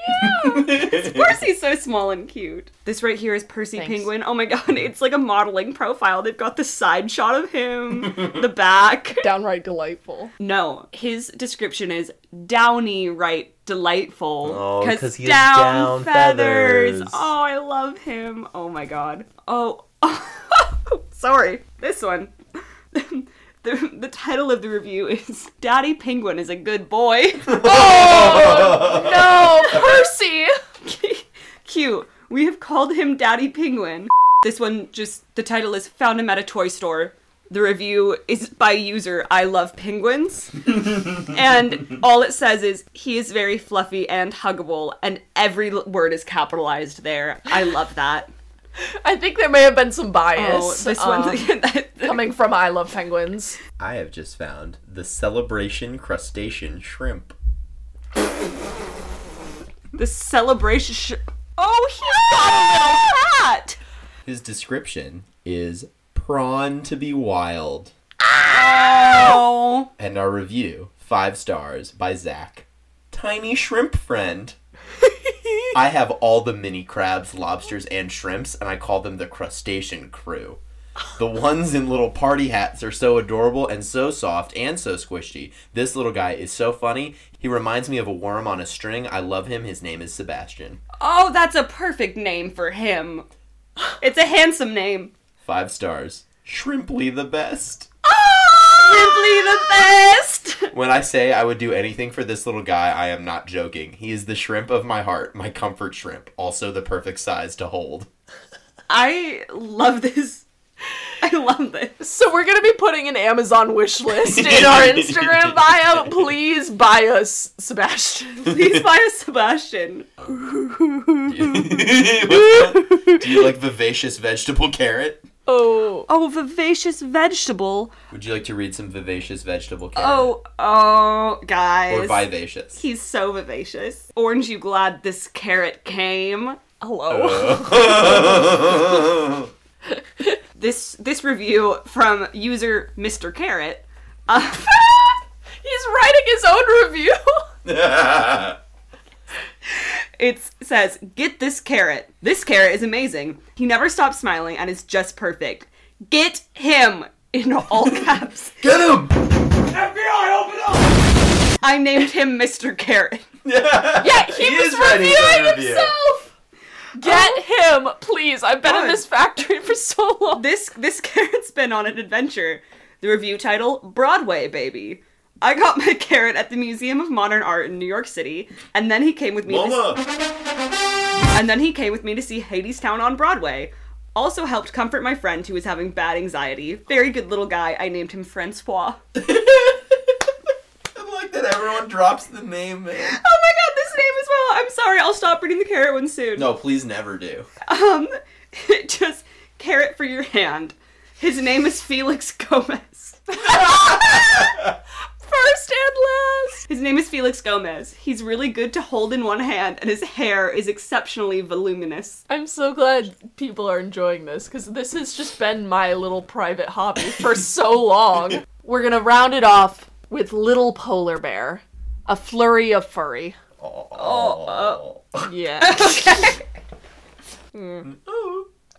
Yeah. of course he's so small and cute. This right here is Percy Thanks. Penguin. Oh my god, it's like a modeling profile. They've got the side shot of him, the back. Downright delightful. No, his description is downy right delightful. Oh, 'cause he has down, down feathers. Oh, I love him. Oh my god. Oh, sorry. This one. The, the title of the review is Daddy Penguin is a Good Boy. Oh, no, Percy! Cute. We have called him Daddy Penguin. This one just, the title is Found him at a toy store. The review is by user I love penguins. and all it says is he is very fluffy and huggable, and every word is capitalized there. I love that. I think there may have been some bias. Oh, this one- um, coming from I Love Penguins. I have just found the celebration crustacean shrimp. The celebration. Sh- oh, he's got a little hat! His description is prawn to be wild. Oh. And our review, five stars by Zach. Tiny shrimp friend. I have all the mini crabs, lobsters, and shrimps, and I call them the crustacean crew. The ones in little party hats are so adorable and so soft and so squishy. This little guy is so funny. He reminds me of a worm on a string. I love him. His name is Sebastian. Oh, that's a perfect name for him. It's a handsome name. Five stars. Shrimply the best. Oh, Simply the best! When I say I would do anything for this little guy, I am not joking. He is the shrimp of my heart, my comfort shrimp, also the perfect size to hold. I love this. I love this. So we're gonna be putting an Amazon wish list in our Instagram bio. Please buy us Sebastian. Please buy us Sebastian. Do you like vivacious vegetable carrot? Oh. Oh, vivacious vegetable. Would you like to read some vivacious vegetable carrot? Oh, oh, guys. Or vivacious. He's so vivacious. Orange, you glad this carrot came? Hello. Uh. this this review from user Mr. Carrot. Uh, He's writing his own review. It says, "Get this carrot. This carrot is amazing. He never stops smiling and is just perfect. Get him." In all caps. Get him! FBI, open up! I named him Mr. Carrot. yeah, he, He was is writing his own reviewing himself. Get oh. him, please. I've been in this factory for so long. This this carrot's been on an adventure. The review title: Broadway Baby. I got my carrot at the Museum of Modern Art in New York City, and then he came with me. To, Mama! and then he came with me to see Hadestown on Broadway. Also helped comfort my friend who was having bad anxiety. Very good little guy. I named him Francois. I like that everyone drops the name, man. Oh my god, this name as well. I'm sorry. I'll stop reading the carrot one soon. No, please never do. Um, just carrot for your hand. His name is Felix Gomez. First and last. His name is Felix Gomez. He's really good to hold in one hand, and his hair is exceptionally voluminous. I'm so glad people are enjoying this because this has just been my little private hobby for so long. We're gonna round it off with Little Polar Bear, a flurry of furry. Oh. Yeah. Mm.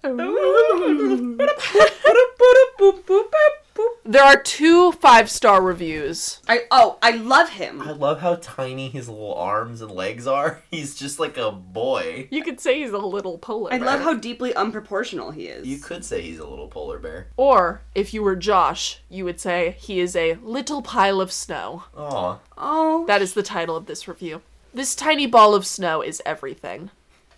There are two five star reviews. I oh, I love him. I love how tiny his little arms and legs are. He's just like a boy. You could say he's a little polar I bear. love how deeply unproportional he is. You could say he's a little polar bear. Or, if you were Josh, you would say he is a little pile of snow. Aw. Oh, That is the title of this review. This tiny ball of snow is everything.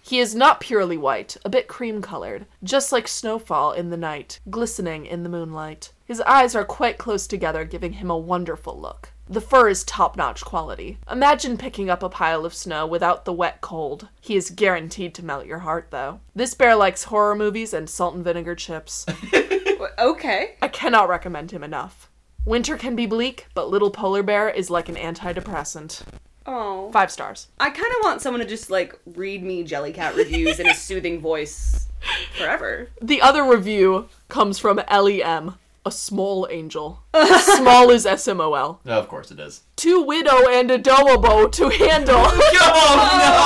He is not purely white, a bit cream colored, just like snowfall in the night, glistening in the moonlight. His eyes are quite close together, giving him a wonderful look. The fur is top notch quality. Imagine picking up a pile of snow without the wet cold. He is guaranteed to melt your heart, though. This bear likes horror movies and salt and vinegar chips. okay. I cannot recommend him enough. Winter can be bleak, but Little Polar Bear is like an antidepressant. Oh. Five stars. I kind of want someone to just like read me Jellycat reviews in a soothing voice forever. The other review comes from Ellie M, a small angel. small is S M O L. of course it is. Too widow and a doable to handle.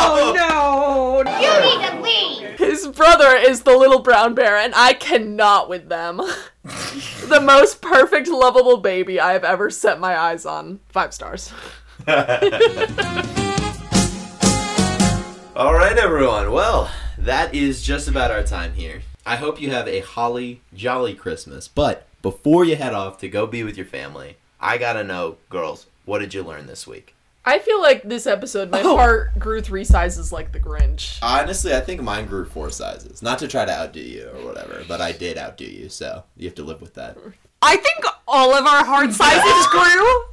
Oh no! You need to leave! His brother is the little brown bear, and I cannot with them. the most perfect, lovable baby I have ever set my eyes on. Five stars. All right, everyone. Well, that is just about our time here. I hope you have a holly jolly Christmas. But before you head off to go be with your family, I gotta know, girls, what did you learn this week? I feel like this episode, my Oh. heart grew three sizes like the Grinch. Honestly, I think mine grew four sizes. Not to try to outdo you or whatever, but I did outdo you, so you have to live with that. I think all of our heart sizes grew.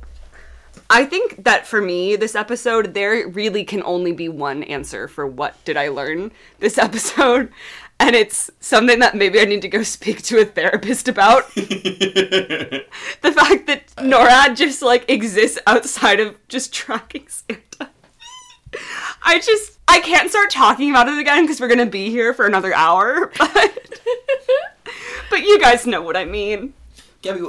I think that for me, this episode, there really can only be one answer for what did I learn this episode. And it's something that maybe I need to go speak to a therapist about. the fact that NORAD just like exists outside of just tracking Santa. I just I can't start talking about it again because we're gonna be here for another hour, but but you guys know what I mean. Gabbie,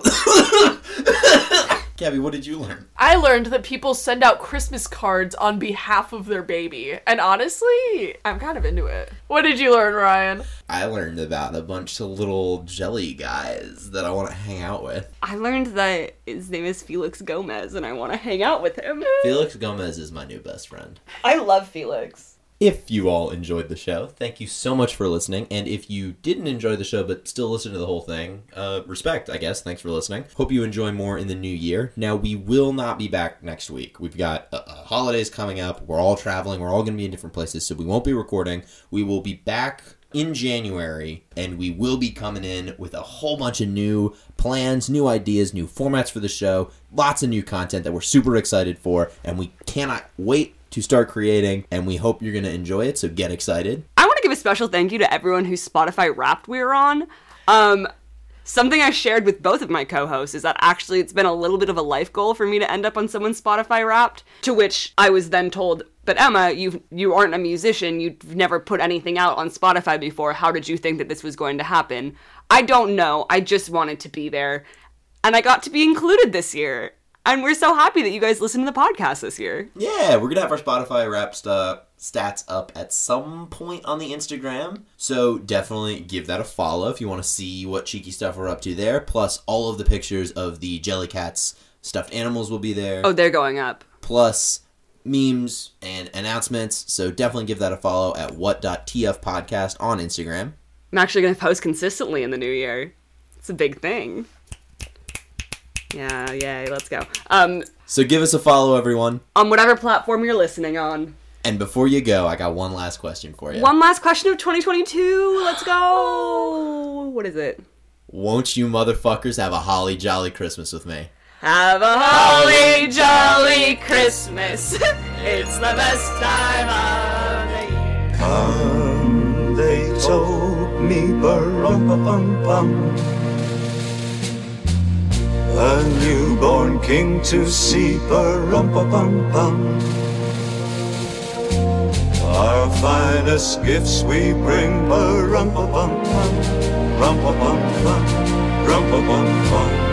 Gabbie, what did you learn? I learned that people send out Christmas cards on behalf of their baby. And honestly, I'm kind of into it. What did you learn, Ryan? I learned about a bunch of little jelly guys that I want to hang out with. I learned that his name is Felix Gomez and I want to hang out with him. Felix Gomez is my new best friend. I love Felix. If you all enjoyed the show, thank you so much for listening. And if you didn't enjoy the show but still listen to the whole thing, uh, respect, I guess. Thanks for listening. Hope you enjoy more in the new year. Now, we will not be back next week. We've got uh, uh, holidays coming up. We're all traveling. We're all going to be in different places, so we won't be recording. We will be back in January, and we will be coming in with a whole bunch of new plans, new ideas, new formats for the show, lots of new content that we're super excited for, and we cannot wait to start creating, and we hope you're going to enjoy it, so get excited. I want to give a special thank you to everyone whose Spotify Wrapped we were on. Um, something I shared with both of my co-hosts is that actually it's been a little bit of a life goal for me to end up on someone's Spotify Wrapped. To which I was then told, "But Emma, you you aren't a musician. You've never put anything out on Spotify before. How did you think that this was going to happen?" I don't know. I just wanted to be there, and I got to be included this year. And we're so happy that you guys listen to the podcast this year. Yeah, we're gonna have our Spotify Wrapped uh, stats up at some point on the Instagram. So definitely give that a follow if you want to see what cheeky stuff we're up to there. Plus, all of the pictures of the Jellycats stuffed animals will be there. Oh, they're going up. Plus memes and announcements. So definitely give that a follow at what.tf podcast on Instagram. I'm actually going to post consistently in the new year. It's a big thing. Yeah, yay, let's go. Um, So give us a follow, everyone. on whatever platform you're listening on. And before you go, I got one last question for you. One last question of 2022. Let's go. What is it? Won't you motherfuckers have a holly jolly Christmas with me? Have a holly jolly Christmas. it's the best time of the year. Come, they told me, bum A newborn king to see, bum bum Our finest gifts we bring, bum bum Rumpa bum bum bum bum bum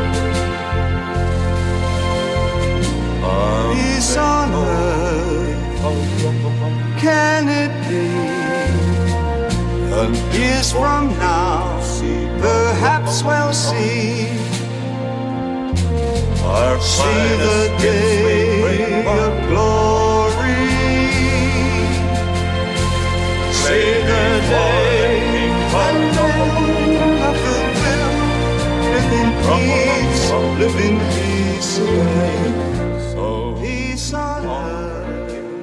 Peace on earth, can it be? And years from now, perhaps we'll see. Our see the day of glory. Say the day when men of the will live in peace, live in peace away. Peace on earth.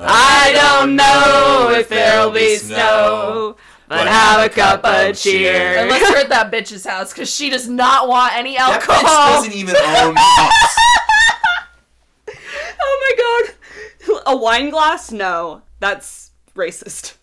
I don't know if there'll be snow, but have a cup of cheer. And let's hurt that bitch's house because she does not want any That alcohol. bitch doesn't even own house. oh my god. A wine glass? No, that's racist.